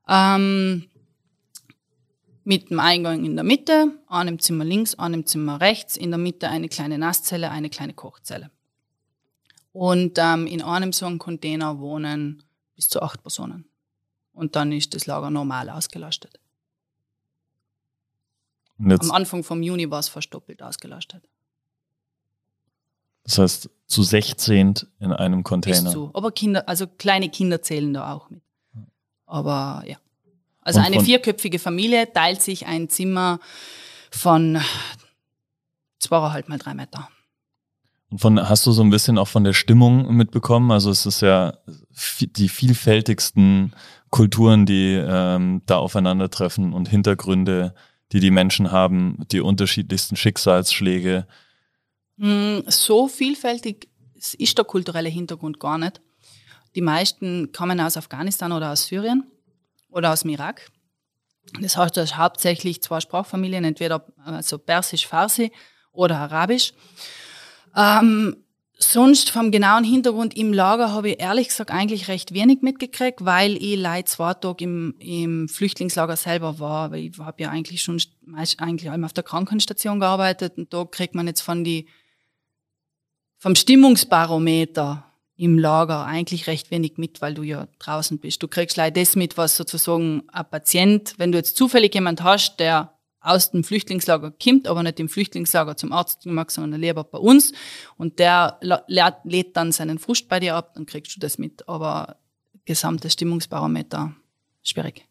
Ähm, mit dem Eingang in der Mitte, einem Zimmer links, einem Zimmer rechts, in der Mitte eine kleine Nasszelle, eine kleine Kochzelle. Und ähm, in einem so einem Container wohnen bis zu acht Personen. Und dann ist das Lager normal ausgelastet. Am Anfang vom Juni war es fast doppelt ausgelastet. Das heißt, zu 16 in einem Container. Bis zu. Aber Kinder, also kleine Kinder zählen da auch mit. Aber ja. Also eine vierköpfige Familie teilt sich ein Zimmer von zweieinhalb mal drei Meter. Und von, hast du so ein bisschen auch von der Stimmung mitbekommen? Also es ist ja die vielfältigsten Kulturen, die ähm, da aufeinandertreffen und Hintergründe, die die Menschen haben, die unterschiedlichsten Schicksalsschläge. Hm, so vielfältig ist der kulturelle Hintergrund gar nicht. Die meisten kommen aus Afghanistan oder aus Syrien oder aus dem Irak. Das heißt, das hauptsächlich zwei Sprachfamilien, entweder also Persisch, Farsi oder Arabisch. Ähm, sonst vom genauen Hintergrund im Lager habe ich ehrlich gesagt eigentlich recht wenig mitgekriegt, weil ich leider zwei Tage im, im Flüchtlingslager selber war. Weil ich habe ja eigentlich schon meist, eigentlich auf der Krankenstation gearbeitet und da kriegt man jetzt von die vom Stimmungsbarometer im Lager eigentlich recht wenig mit, weil du ja draußen bist. Du kriegst leider das mit, was sozusagen ein Patient, wenn du jetzt zufällig jemand hast, der aus dem Flüchtlingslager kommt, aber nicht im Flüchtlingslager zum Arzt gemacht, sondern lieber bei uns und der lädt dann seinen Frust bei dir ab, dann kriegst du das mit. Aber gesamtes Stimmungsbarometer, schwierig.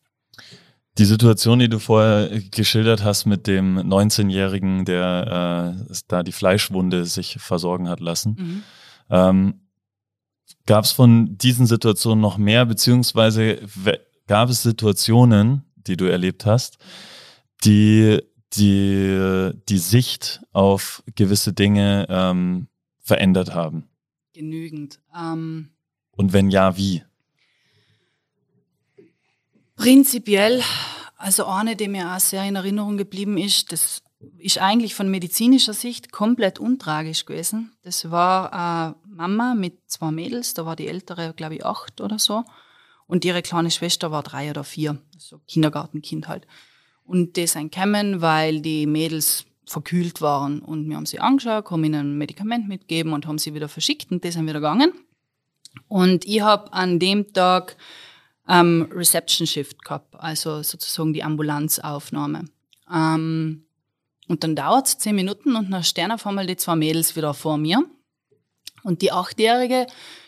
Die Situation, die du vorher geschildert hast mit dem 19-Jährigen, der äh, da die Fleischwunde sich versorgen hat lassen, mhm. ähm, Gab es von diesen Situationen noch mehr, beziehungsweise gab es Situationen, die du erlebt hast, die die, die Sicht auf gewisse Dinge ähm, verändert haben? Genügend. Ähm, Und wenn ja, wie? Prinzipiell, also eine, die mir auch sehr in Erinnerung geblieben ist, das ist eigentlich von medizinischer Sicht komplett untragisch gewesen. Das war eine Mama mit zwei Mädels, da war die ältere, glaube ich, acht oder so. Und ihre kleine Schwester war drei oder vier, so Kindergartenkind halt. Und die sind gekommen, weil die Mädels verkühlt waren. Und wir haben sie angeschaut, haben ihnen ein Medikament mitgegeben und haben sie wieder verschickt und die sind wieder gegangen. Und ich habe an dem Tag ähm, Reception Shift gehabt, also sozusagen die Ambulanzaufnahme. Ähm, und dann dauert es zehn Minuten und dann stehen auf einmal die zwei Mädels wieder vor mir. Und die Achtjährige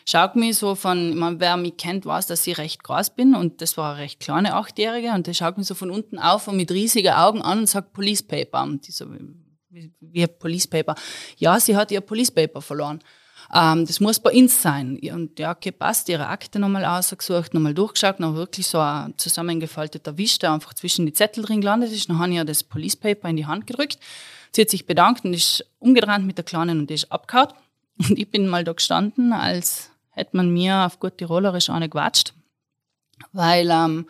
schaut mich so von, meine, wer mich kennt, weiß, dass ich recht groß bin und das war eine recht kleine Achtjährige und die schaut mich so von unten auf und mit riesigen Augen an und sagt Police Paper. Und die so, wie, wie Police Paper? Ja, sie hat ihr Police Paper verloren. Ähm, das muss bei uns sein. Und ja, okay, passt, ihre Akte nochmal ausgesucht, nochmal durchgeschaut, noch wirklich so ein zusammengefalteter Wisch, der einfach zwischen die Zettel drin gelandet ist. Dann habe ich ihr das Police Paper in die Hand gedrückt. Sie hat sich bedankt und ist umgedreht mit der Kleinen und die ist abgehauen. Und ich bin mal da gestanden, als hätte man mir auf gut Tirolerisch eine gewatscht, weil ähm,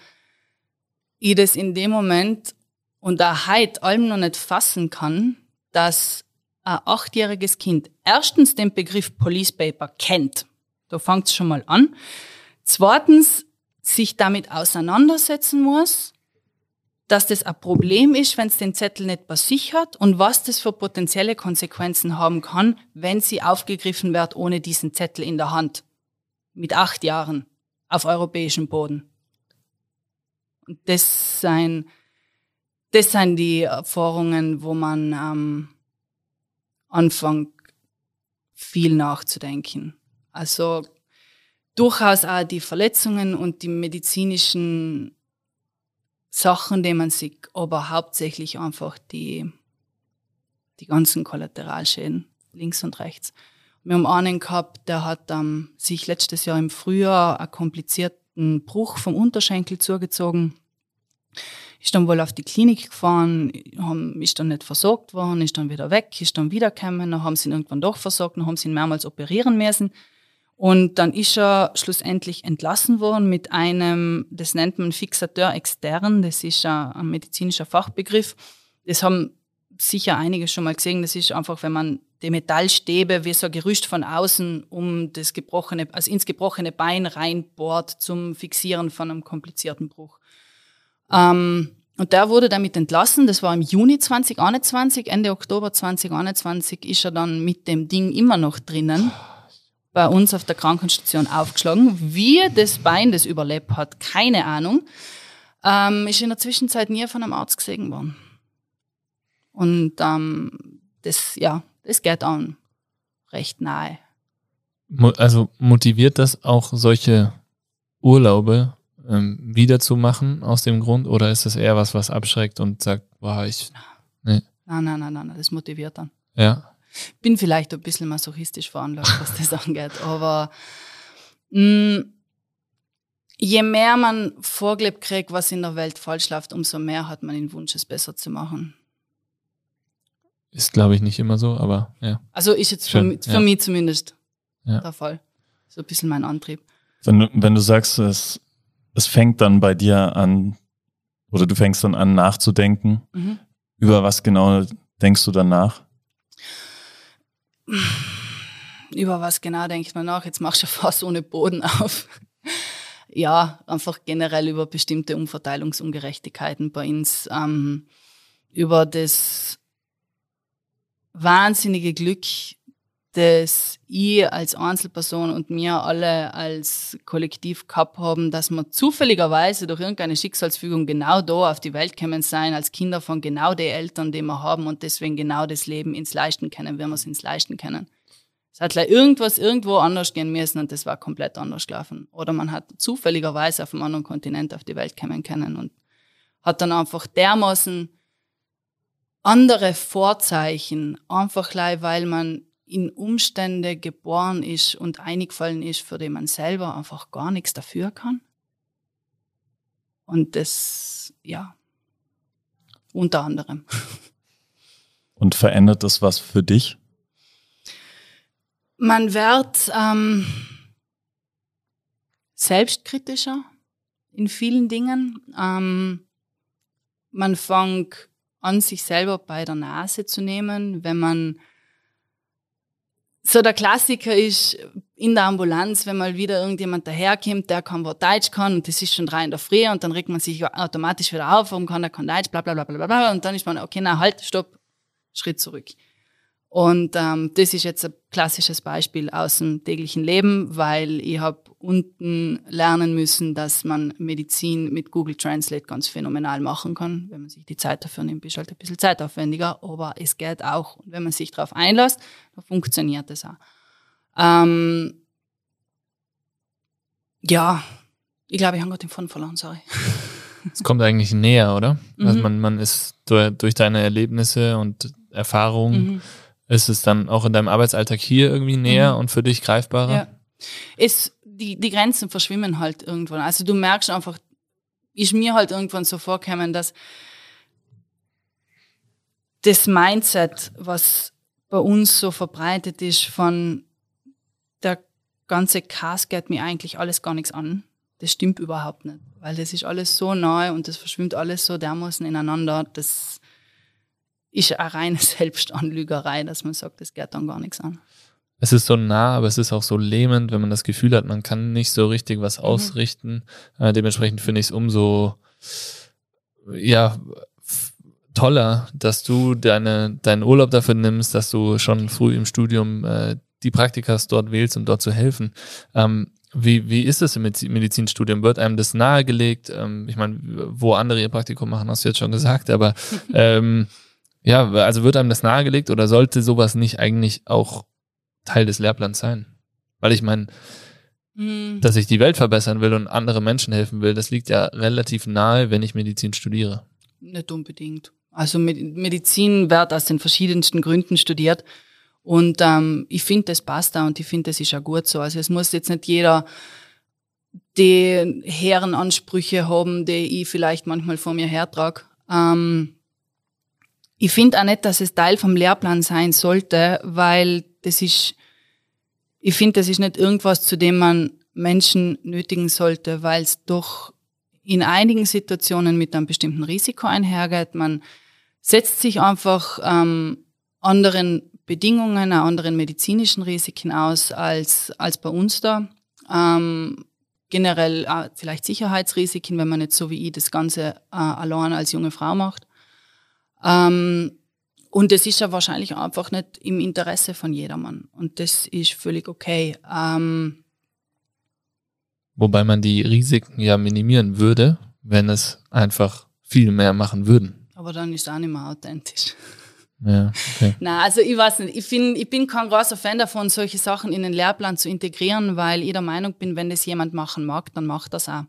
ich das in dem Moment und auch heute allem noch nicht fassen kann, dass ein achtjähriges Kind erstens den Begriff Police Paper kennt. Da fängt es schon mal an. Zweitens sich damit auseinandersetzen muss, dass das ein Problem ist, wenn es den Zettel nicht bei sich hat und was das für potenzielle Konsequenzen haben kann, wenn sie aufgegriffen wird ohne diesen Zettel in der Hand. Mit acht Jahren auf europäischem Boden. Und das sind, das sind die Erfahrungen, wo man ähm, anfange, viel nachzudenken. Also durchaus auch die Verletzungen und die medizinischen Sachen, die man sich, aber hauptsächlich einfach die, die ganzen Kollateralschäden links und rechts. Wir haben einen gehabt, der hat ähm, sich letztes Jahr im Frühjahr einen komplizierten Bruch vom Unterschenkel zugezogen ist dann wohl auf die Klinik gefahren, ist dann nicht versorgt worden, ist dann wieder weg, ist dann wiedergekommen, dann haben sie ihn irgendwann doch versorgt, dann haben sie ihn mehrmals operieren müssen. Und dann ist er schlussendlich entlassen worden mit einem, das nennt man Fixateur extern, das ist ein medizinischer Fachbegriff. Das haben sicher einige schon mal gesehen. Das ist einfach, wenn man die Metallstäbe wie so ein Gerüst von außen um das gebrochene, also ins gebrochene Bein reinbohrt zum Fixieren von einem komplizierten Bruch. Ähm, und der wurde damit entlassen. Das war im Juni 2021. Ende Oktober 2021 ist er dann mit dem Ding immer noch drinnen bei uns auf der Krankenstation aufgeschlagen. Wie das Bein das überlebt hat, keine Ahnung. Ähm, ist in der Zwischenzeit nie von einem Arzt gesehen worden. Und ähm, das, ja, das geht an recht nahe. Also motiviert das auch solche Urlaube ähm, wiederzumachen aus dem Grund? Oder ist das eher was, was abschreckt und sagt, boah, ich. Nee. Nein, nein, nein, nein, das motiviert dann. Ja. Bin vielleicht ein bisschen masochistisch veranlagt, was das angeht, aber mh, mm, je mehr man vorgelebt kriegt, was in der Welt falsch läuft, umso mehr hat man den Wunsch, es besser zu machen. Ist, glaube ich, nicht immer so, aber ja. Also ist jetzt Schön, für, für ja. mich zumindest ja. der Fall. So ein bisschen mein Antrieb. Wenn du, wenn du sagst, es es fängt dann bei dir an, oder du fängst dann an nachzudenken. Mhm. Über was genau denkst du dann nach? Über was genau denke ich mir nach? Jetzt machst du fast ohne Boden auf. ja, einfach generell über bestimmte Umverteilungsungerechtigkeiten bei uns, ähm, über das wahnsinnige Glück, das ich als Einzelperson und mir alle als Kollektiv gehabt haben, dass wir zufälligerweise durch irgendeine Schicksalsfügung genau da auf die Welt kommen sein, als Kinder von genau den Eltern, die wir haben und deswegen genau das Leben ins Leisten können, wenn wir es ins Leisten können. Es hat gleich irgendwas irgendwo anders gehen müssen und das war komplett anders gelaufen. Oder man hat zufälligerweise auf einem anderen Kontinent auf die Welt kommen können und hat dann einfach dermaßen andere Vorzeichen, einfach weil man in Umstände geboren ist und eingefallen ist, für die man selber einfach gar nichts dafür kann. Und das, ja, unter anderem. Und verändert das was für dich? Man wird ähm, selbstkritischer in vielen Dingen. Ähm, man fängt an, sich selber bei der Nase zu nehmen, wenn man so der Klassiker ist in der Ambulanz, wenn mal wieder irgendjemand daherkommt, der kann Wort Deutsch kann und das ist schon drei in der Früh und dann regt man sich automatisch wieder auf, warum kann er kein Deutsch, bla bla bla bla bla und dann ist man, okay, na halt, stopp, Schritt zurück. Und ähm, das ist jetzt ein klassisches Beispiel aus dem täglichen Leben, weil ich habe unten lernen müssen, dass man Medizin mit Google Translate ganz phänomenal machen kann. Wenn man sich die Zeit dafür nimmt, ist halt ein bisschen zeitaufwendiger, aber es geht auch. Und wenn man sich darauf einlässt, dann funktioniert das auch. Ähm, ja, ich glaube, ich habe gerade den Fun verloren, sorry. Es kommt eigentlich näher, oder? Mhm. Also man, man ist durch, durch deine Erlebnisse und Erfahrungen, Mhm. Ist es dann auch in deinem Arbeitsalltag hier irgendwie näher Mhm. und für dich greifbarer? Ja. Es, die, die Grenzen verschwimmen halt irgendwann. Also du merkst einfach, ist mir halt irgendwann so vorgekommen, dass das Mindset, was bei uns so verbreitet ist, von der ganze Cast geht mir eigentlich alles gar nichts an. Das stimmt überhaupt nicht, weil das ist alles so neu und das verschwimmt alles so dermaßen ineinander. Das ist eine reine Selbstanlügerei, dass man sagt, das geht dann gar nichts an. Es ist so nah, aber es ist auch so lähmend, wenn man das Gefühl hat, man kann nicht so richtig was Mhm. ausrichten. Äh, dementsprechend finde ich es umso ja, toller, dass du deine, deinen Urlaub dafür nimmst, dass du schon früh im Studium äh, die Praktikas dort wählst, um dort zu helfen. Ähm, wie, wie ist es im Mediz- Medizinstudium? Wird einem das nahegelegt? Ähm, ich meine, wo andere ihr Praktikum machen, hast du jetzt schon gesagt, aber ähm, ja, also wird einem das nahegelegt oder sollte sowas nicht eigentlich auch Teil des Lehrplans sein? Weil ich meine, Mhm. dass ich die Welt verbessern will und andere Menschen helfen will, das liegt ja relativ nahe, wenn ich Medizin studiere. Nicht unbedingt. Also Med- Medizin wird aus den verschiedensten Gründen studiert. Und ähm, ich finde, das passt da und ich finde, das ist ja gut so. Also es muss jetzt nicht jeder die hehren Ansprüche haben, die ich vielleicht manchmal vor mir hertrage. Ähm, ich finde auch nicht, dass es Teil vom Lehrplan sein sollte, weil das ist, ich finde, das ist nicht irgendwas, zu dem man Menschen nötigen sollte, weil es doch in einigen Situationen mit einem bestimmten Risiko einhergeht. Man setzt sich einfach ähm, anderen Bedingungen, anderen medizinischen Risiken aus als, als bei uns da. Ähm, generell äh, vielleicht Sicherheitsrisiken, wenn man nicht so wie ich das Ganze äh, allein als junge Frau macht. Ähm, und das ist ja wahrscheinlich einfach nicht im Interesse von jedermann. Und das ist völlig okay. Ähm, Wobei man die Risiken ja minimieren würde, wenn es einfach viel mehr machen würden. aber dann ist es auch nicht mehr authentisch. Ja, okay. Na, also ich weiß nicht. Ich, find, ich bin kein großer Fan davon, solche Sachen in den Lehrplan zu integrieren, weil ich der Meinung bin, wenn das jemand machen mag, dann macht das auch.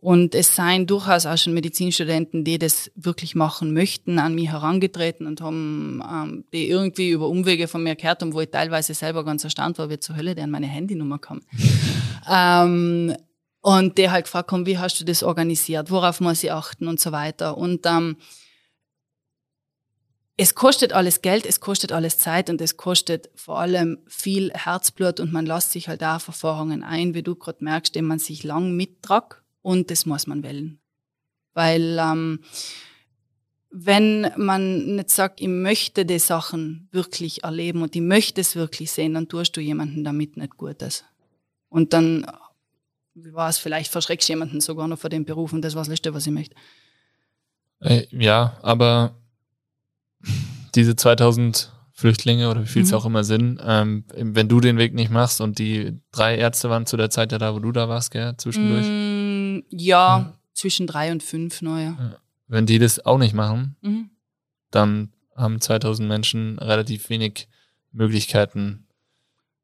Und es seien durchaus auch schon Medizinstudenten, die das wirklich machen möchten, an mich herangetreten und haben, ähm, die irgendwie über Umwege von mir gehört haben, wo ich teilweise selber ganz erstaunt war, wie zur Hölle der an meine Handynummer kam. ähm, und die halt gefragt haben, wie hast du das organisiert, worauf muss ich achten und so weiter. Und ähm, es kostet alles Geld, es kostet alles Zeit und es kostet vor allem viel Herzblut und man lässt sich halt auch auf Erfahrungen ein, wie du gerade merkst, den man sich lang mittragt und das muss man wählen. Weil ähm, wenn man nicht sagt, ich möchte die Sachen wirklich erleben und ich möchte es wirklich sehen, dann tust du jemanden damit nicht Gutes. Und dann, wie war es, vielleicht verschreckst du jemanden sogar noch vor dem Beruf und das war das Letzte, was ich möchte. Äh, ja, aber diese 2000 Flüchtlinge oder wie viel es Mhm. auch immer sind, ähm, wenn du den Weg nicht machst und die drei Ärzte waren zu der Zeit ja da, wo du da warst, gell, zwischendurch, Mm, ja, zwischen drei und fünf, naja. wenn die das auch nicht machen, Mhm. dann haben 2000 Menschen relativ wenig Möglichkeiten.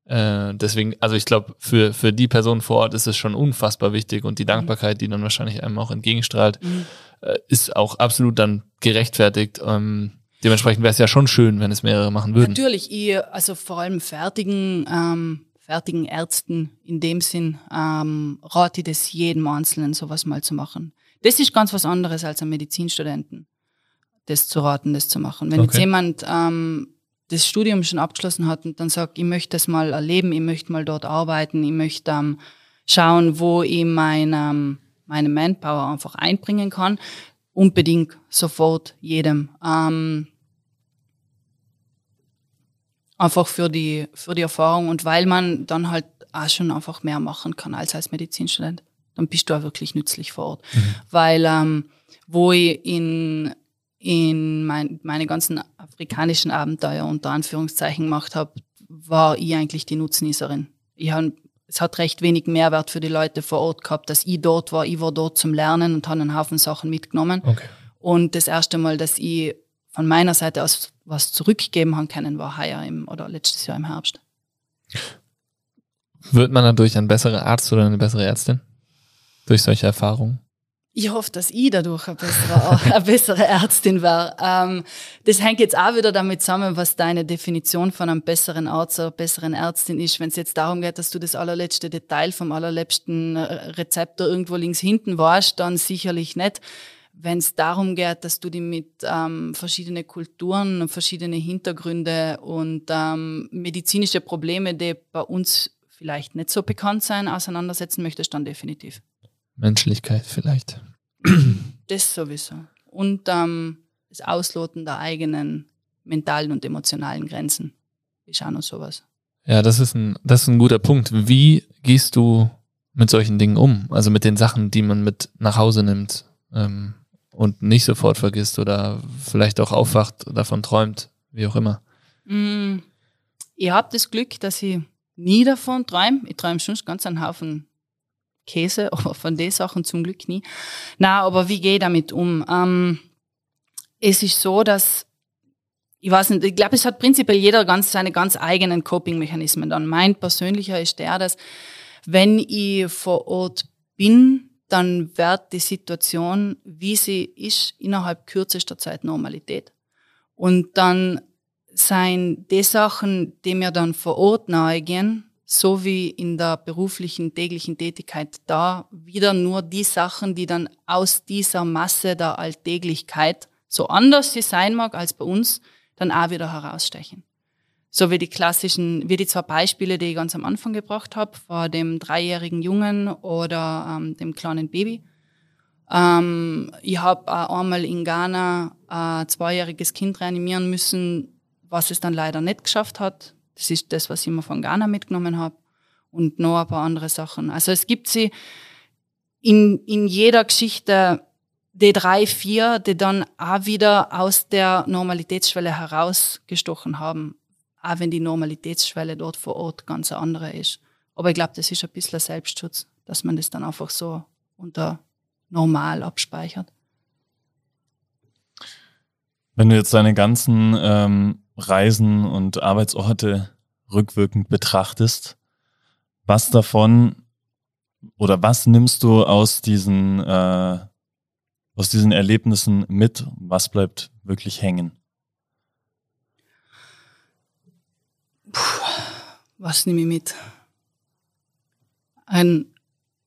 Äh, deswegen, also ich glaube, für, für die Person vor Ort ist es schon unfassbar wichtig und die Dankbarkeit, die dann wahrscheinlich einem auch entgegenstrahlt, Mhm. äh, ist auch absolut dann gerechtfertigt. Ähm, dementsprechend wäre es ja schon schön, wenn es mehrere machen würden. Natürlich, ich, also vor allem fertigen, ähm, fertigen Ärzten in dem Sinn, ähm, rate ich das jedem Einzelnen, sowas mal zu machen. Das ist ganz was anderes als einem Medizinstudenten, das zu raten, das zu machen. Wenn jetzt Okay. jemand ähm, das Studium schon abgeschlossen hat und dann sagt, ich möchte das mal erleben, ich möchte mal dort arbeiten, ich möchte ähm, schauen, wo ich mein, ähm, meine Manpower einfach einbringen kann, unbedingt sofort jedem. Ähm, einfach für die, für die Erfahrung und weil man dann halt auch schon einfach mehr machen kann als als Medizinstudent. Dann bist du auch wirklich nützlich vor Ort. Weil ähm, wo ich in, in mein, meine ganzen afrikanischen Abenteuer unter Anführungszeichen gemacht habe, war ich eigentlich die Nutznießerin. Ich hab, es hat recht wenig Mehrwert für die Leute vor Ort gehabt, dass ich dort war. Ich war dort zum Lernen und habe einen Haufen Sachen mitgenommen. Okay. Und das erste Mal, dass ich von meiner Seite aus was zurückgeben haben können, war heuer im, oder letztes Jahr im Herbst. Wird man dadurch ein besserer Arzt oder eine bessere Ärztin? Durch solche Erfahrungen? Ich hoffe, dass ich dadurch eine bessere, eine bessere Ärztin wäre. Ähm, das hängt jetzt auch wieder damit zusammen, was deine Definition von einem besseren Arzt oder besseren Ärztin ist. Wenn es jetzt darum geht, dass du das allerletzte Detail vom allerletzten äh, Rezeptor irgendwo links hinten warst, dann sicherlich nicht. Wenn es darum geht, dass du die mit ähm, verschiedene Kulturen, verschiedene Hintergründe und ähm, medizinische Probleme, die bei uns vielleicht nicht so bekannt sein, auseinandersetzen möchtest, dann definitiv. Menschlichkeit vielleicht. Das sowieso. Und ähm, das Ausloten der eigenen mentalen und emotionalen Grenzen ist auch noch sowas. Ja, das ist ein, das ist ein guter Punkt. Wie gehst du mit solchen Dingen um? Also mit den Sachen, die man mit nach Hause nimmt ähm, und nicht sofort vergisst oder vielleicht auch aufwacht, davon träumt, wie auch immer. Mm, ich habe das Glück, dass ich nie davon träume. Ich träume schon ganz einen Haufen Käse, aber von den Sachen zum Glück nie. Na, aber wie gehe ich damit um? Ähm, es ist so, dass ich weiß nicht, ich glaube, es hat prinzipiell jeder ganz seine ganz eigenen Coping-Mechanismen. Dann mein persönlicher ist der, dass wenn ich vor Ort bin, dann wird die Situation, wie sie ist, innerhalb kürzester Zeit Normalität. Und dann seien die Sachen, die mir dann vor Ort nahe gehen, so wie in der beruflichen täglichen Tätigkeit da wieder nur die Sachen, die dann aus dieser Masse der Alltäglichkeit, so anders sie sein mag als bei uns, dann auch wieder herausstechen. So wie die klassischen, wie die zwei Beispiele, die ich ganz am Anfang gebracht habe, vor dem dreijährigen Jungen oder ähm, dem kleinen Baby. Ähm, ich habe einmal in Ghana ein zweijähriges Kind reanimieren müssen, was es dann leider nicht geschafft hat. Das ist das, was ich immer von Ghana mitgenommen habe. Und noch ein paar andere Sachen. Also es gibt sie in, in jeder Geschichte die drei, vier, die dann auch wieder aus der Normalitätsschwelle herausgestochen haben. Auch wenn die Normalitätsschwelle dort vor Ort ganz andere ist. Aber ich glaube, das ist ein bisschen Selbstschutz, dass man das dann einfach so unter normal abspeichert. Wenn du jetzt deine ganzen ähm, Reisen und Arbeitsorte rückwirkend betrachtest, was davon oder was nimmst du aus diesen, äh, aus diesen Erlebnissen mit? Was bleibt wirklich hängen? Puh, was nehme ich mit? Ein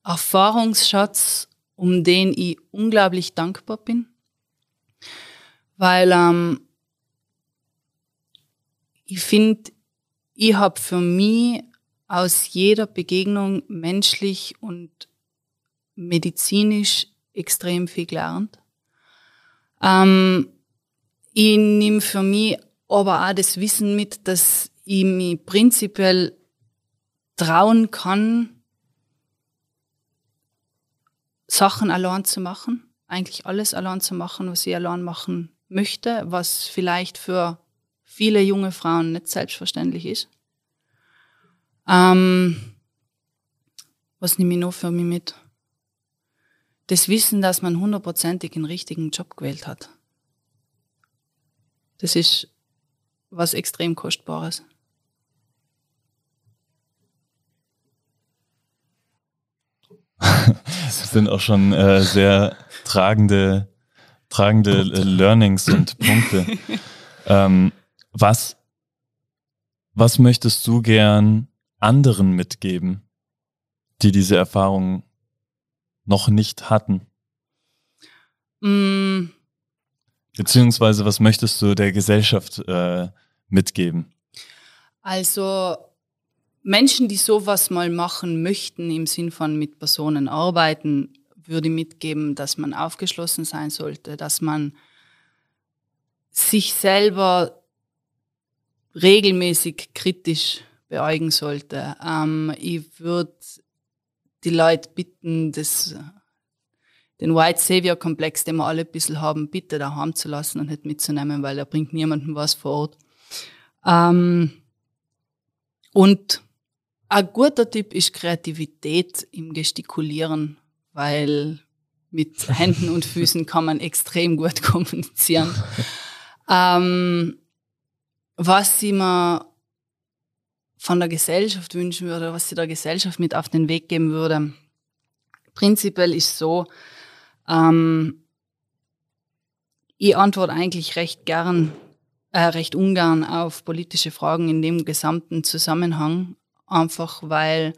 Erfahrungsschatz, um den ich unglaublich dankbar bin, weil ähm, ich finde, ich habe für mich aus jeder Begegnung menschlich und medizinisch extrem viel gelernt. Ähm, ich nehme für mich aber auch das Wissen mit, dass ich mich prinzipiell trauen kann, Sachen allein zu machen, eigentlich alles allein zu machen, was ich allein machen möchte, was vielleicht für viele junge Frauen nicht selbstverständlich ist. Ähm, was nehme ich noch für mich mit? Das Wissen, dass man hundertprozentig den richtigen Job gewählt hat. Das ist was extrem Kostbares. Das sind auch schon äh, sehr tragende, tragende äh, Learnings und Punkte. ähm, was, was möchtest du gern anderen mitgeben, die diese Erfahrung noch nicht hatten? Mm. Beziehungsweise was möchtest du der Gesellschaft äh, mitgeben? Also Menschen, die sowas mal machen möchten, im Sinn von mit Personen arbeiten, würde mitgeben, dass man aufgeschlossen sein sollte, dass man sich selber regelmäßig kritisch beäugen sollte. Ähm, ich würde die Leute bitten, das, den White Savior Komplex, den wir alle ein bisschen haben, bitte daheim zu lassen und nicht mitzunehmen, weil er bringt niemandem was vor Ort. Ähm, und ein guter Tipp ist Kreativität im Gestikulieren, weil mit Händen und Füßen kann man extrem gut kommunizieren. ähm, was ich mir von der Gesellschaft wünschen würde, was sie der Gesellschaft mit auf den Weg geben würde, prinzipiell ist so, ähm, ich antworte eigentlich recht gern, äh, recht ungern auf politische Fragen in dem gesamten Zusammenhang, einfach weil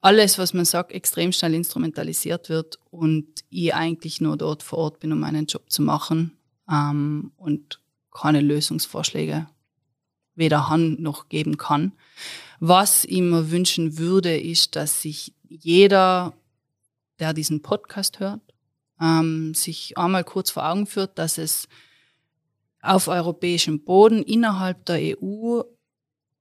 alles, was man sagt, extrem schnell instrumentalisiert wird und ich eigentlich nur dort vor Ort bin, um meinen Job zu machen ähm, und keine Lösungsvorschläge weder han noch geben kann. Was ich mir wünschen würde, ist, dass sich jeder, der diesen Podcast hört, ähm, sich einmal kurz vor Augen führt, dass es auf europäischem Boden innerhalb der EU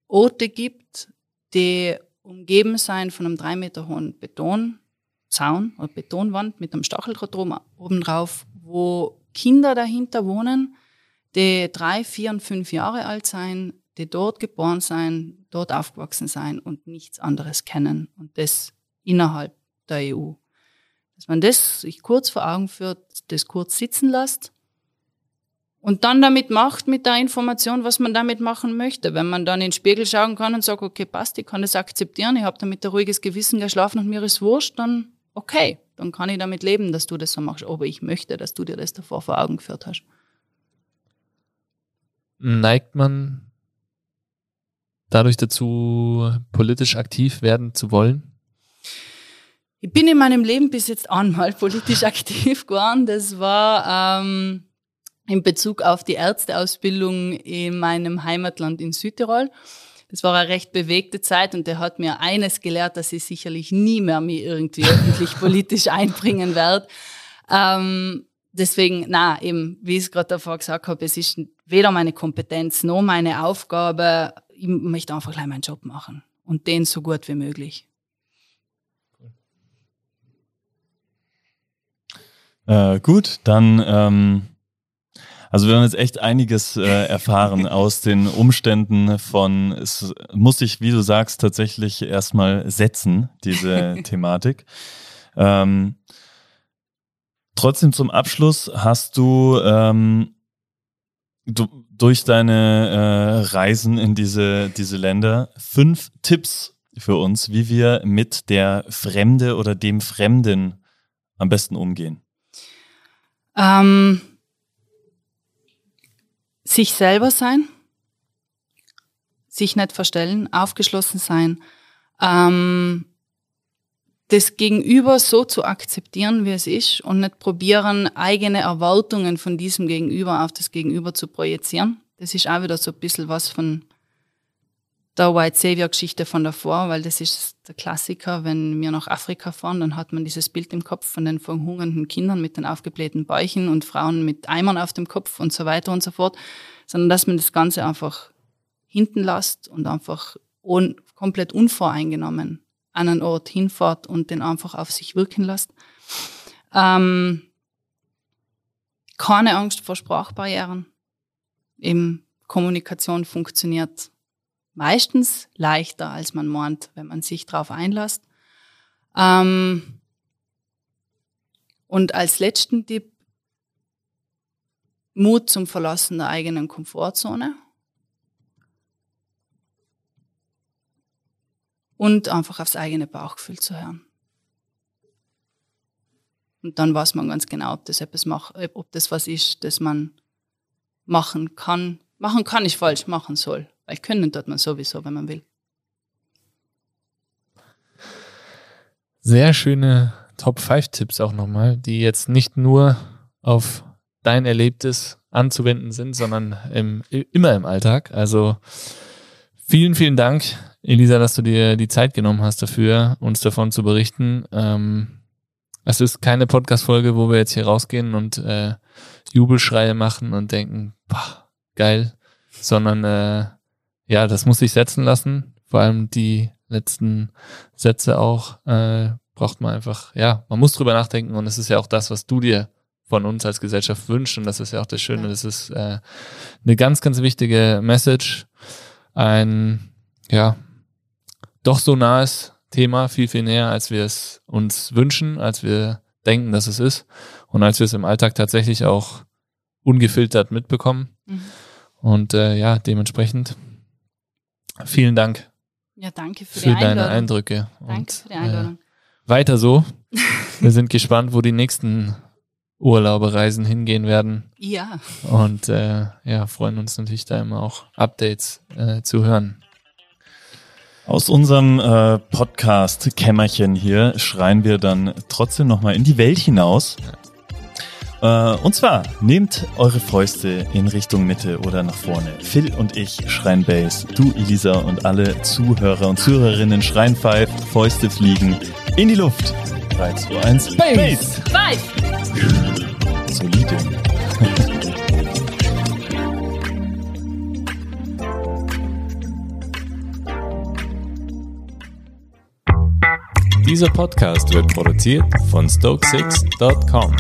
Orte gibt, die umgeben sein von einem drei Meter hohen Betonzaun oder Betonwand mit einem Stacheldraht oben drauf, wo Kinder dahinter wohnen, die drei, vier und fünf Jahre alt sein, die dort geboren sein, dort aufgewachsen sein und nichts anderes kennen und das innerhalb der EU. Dass man das sich kurz vor Augen führt, das kurz sitzen lässt und dann damit macht mit der Information, was man damit machen möchte. Wenn man dann in den Spiegel schauen kann und sagt, okay, passt, ich kann das akzeptieren, ich habe damit ein ruhiges Gewissen geschlafen und mir ist wurscht, dann okay, dann kann ich damit leben, dass du das so machst. Aber ich möchte, dass du dir das davor vor Augen geführt hast. Neigt man dadurch dazu, politisch aktiv werden zu wollen? Ich bin in meinem Leben bis jetzt einmal politisch aktiv geworden. Das war ähm, in Bezug auf die Ärzteausbildung in meinem Heimatland in Südtirol. Das war eine recht bewegte Zeit und der hat mir eines gelehrt, dass ich sicherlich nie mehr mich irgendwie öffentlich politisch einbringen werde. Ähm, deswegen, na, eben, wie ich es gerade davor gesagt habe, es ist weder meine Kompetenz noch meine Aufgabe. Ich möchte einfach gleich meinen Job machen und den so gut wie möglich. Äh, gut, dann ähm, also wir haben jetzt echt einiges äh, erfahren aus den Umständen von, es muss sich, wie du sagst, tatsächlich erstmal setzen, diese Thematik. Ähm, trotzdem zum Abschluss hast du, ähm, du durch deine äh, Reisen in diese, diese Länder fünf Tipps für uns, wie wir mit der Fremde oder dem Fremden am besten umgehen. Ähm, sich selber sein, sich nicht verstellen, aufgeschlossen sein, ähm, das Gegenüber so zu akzeptieren, wie es ist und nicht probieren, eigene Erwartungen von diesem Gegenüber auf das Gegenüber zu projizieren. Das ist auch wieder so ein bisschen was von der White Savior Geschichte von davor, weil das ist der Klassiker, wenn wir nach Afrika fahren, dann hat man dieses Bild im Kopf von den verhungernden Kindern mit den aufgeblähten Bäuchen und Frauen mit Eimern auf dem Kopf und so weiter und so fort, sondern dass man das Ganze einfach hinten lässt und einfach un komplett unvoreingenommen an einen Ort hinfahrt und den einfach auf sich wirken lässt. Ähm, keine Angst vor Sprachbarrieren. Eben Kommunikation funktioniert meistens leichter, als man meint, wenn man sich darauf einlässt. Ähm, und als letzten Tipp, Mut zum Verlassen der eigenen Komfortzone. Und einfach aufs eigene Bauchgefühl zu hören. Und dann weiß man ganz genau, ob das etwas macht, ob das was ist, das man machen kann. Machen kann ich falsch, machen soll. Weil können tut man sowieso, wenn man will. Sehr schöne Top 5 Tipps auch nochmal, die jetzt nicht nur auf dein Erlebtes anzuwenden sind, sondern im, immer im Alltag. Also vielen, vielen Dank, Elisa, dass du dir die Zeit genommen hast dafür, uns davon zu berichten. Ähm, es ist keine Podcast-Folge, wo wir jetzt hier rausgehen und äh, Jubelschreie machen und denken, boah, geil, sondern äh, ja, das muss sich setzen lassen. Vor allem die letzten Sätze auch äh, braucht man einfach, ja, man muss drüber nachdenken und es ist ja auch das, was du dir von uns als Gesellschaft wünschst und das ist ja auch das Schöne, das ist äh, eine ganz, ganz wichtige Message, ein, ja, doch so nahes Thema, viel, viel näher, als wir es uns wünschen, als wir denken, dass es ist und als wir es im Alltag tatsächlich auch ungefiltert mitbekommen. Mhm. Und äh, ja, dementsprechend vielen Dank. Ja, danke für, für deine Eindrücke. Danke und, für die Einladung. Äh, weiter so. wir sind gespannt, wo die nächsten Urlaubereisen hingehen werden. Ja. Und äh, ja, freuen uns natürlich da immer auch Updates äh, zu hören. Aus unserem äh, Podcast Kämmerchen hier schreien wir dann trotzdem nochmal in die Welt hinaus. Äh, und zwar, nehmt eure Fäuste in Richtung Mitte oder nach vorne. Phil und ich schreien Bass, du Elisa und alle Zuhörer und Zuhörerinnen schreien Five, Fäuste fliegen in die Luft. 3, 2, 1, Bass! Five! Solide. Dieser Podcast wird produziert von Stokesix.com.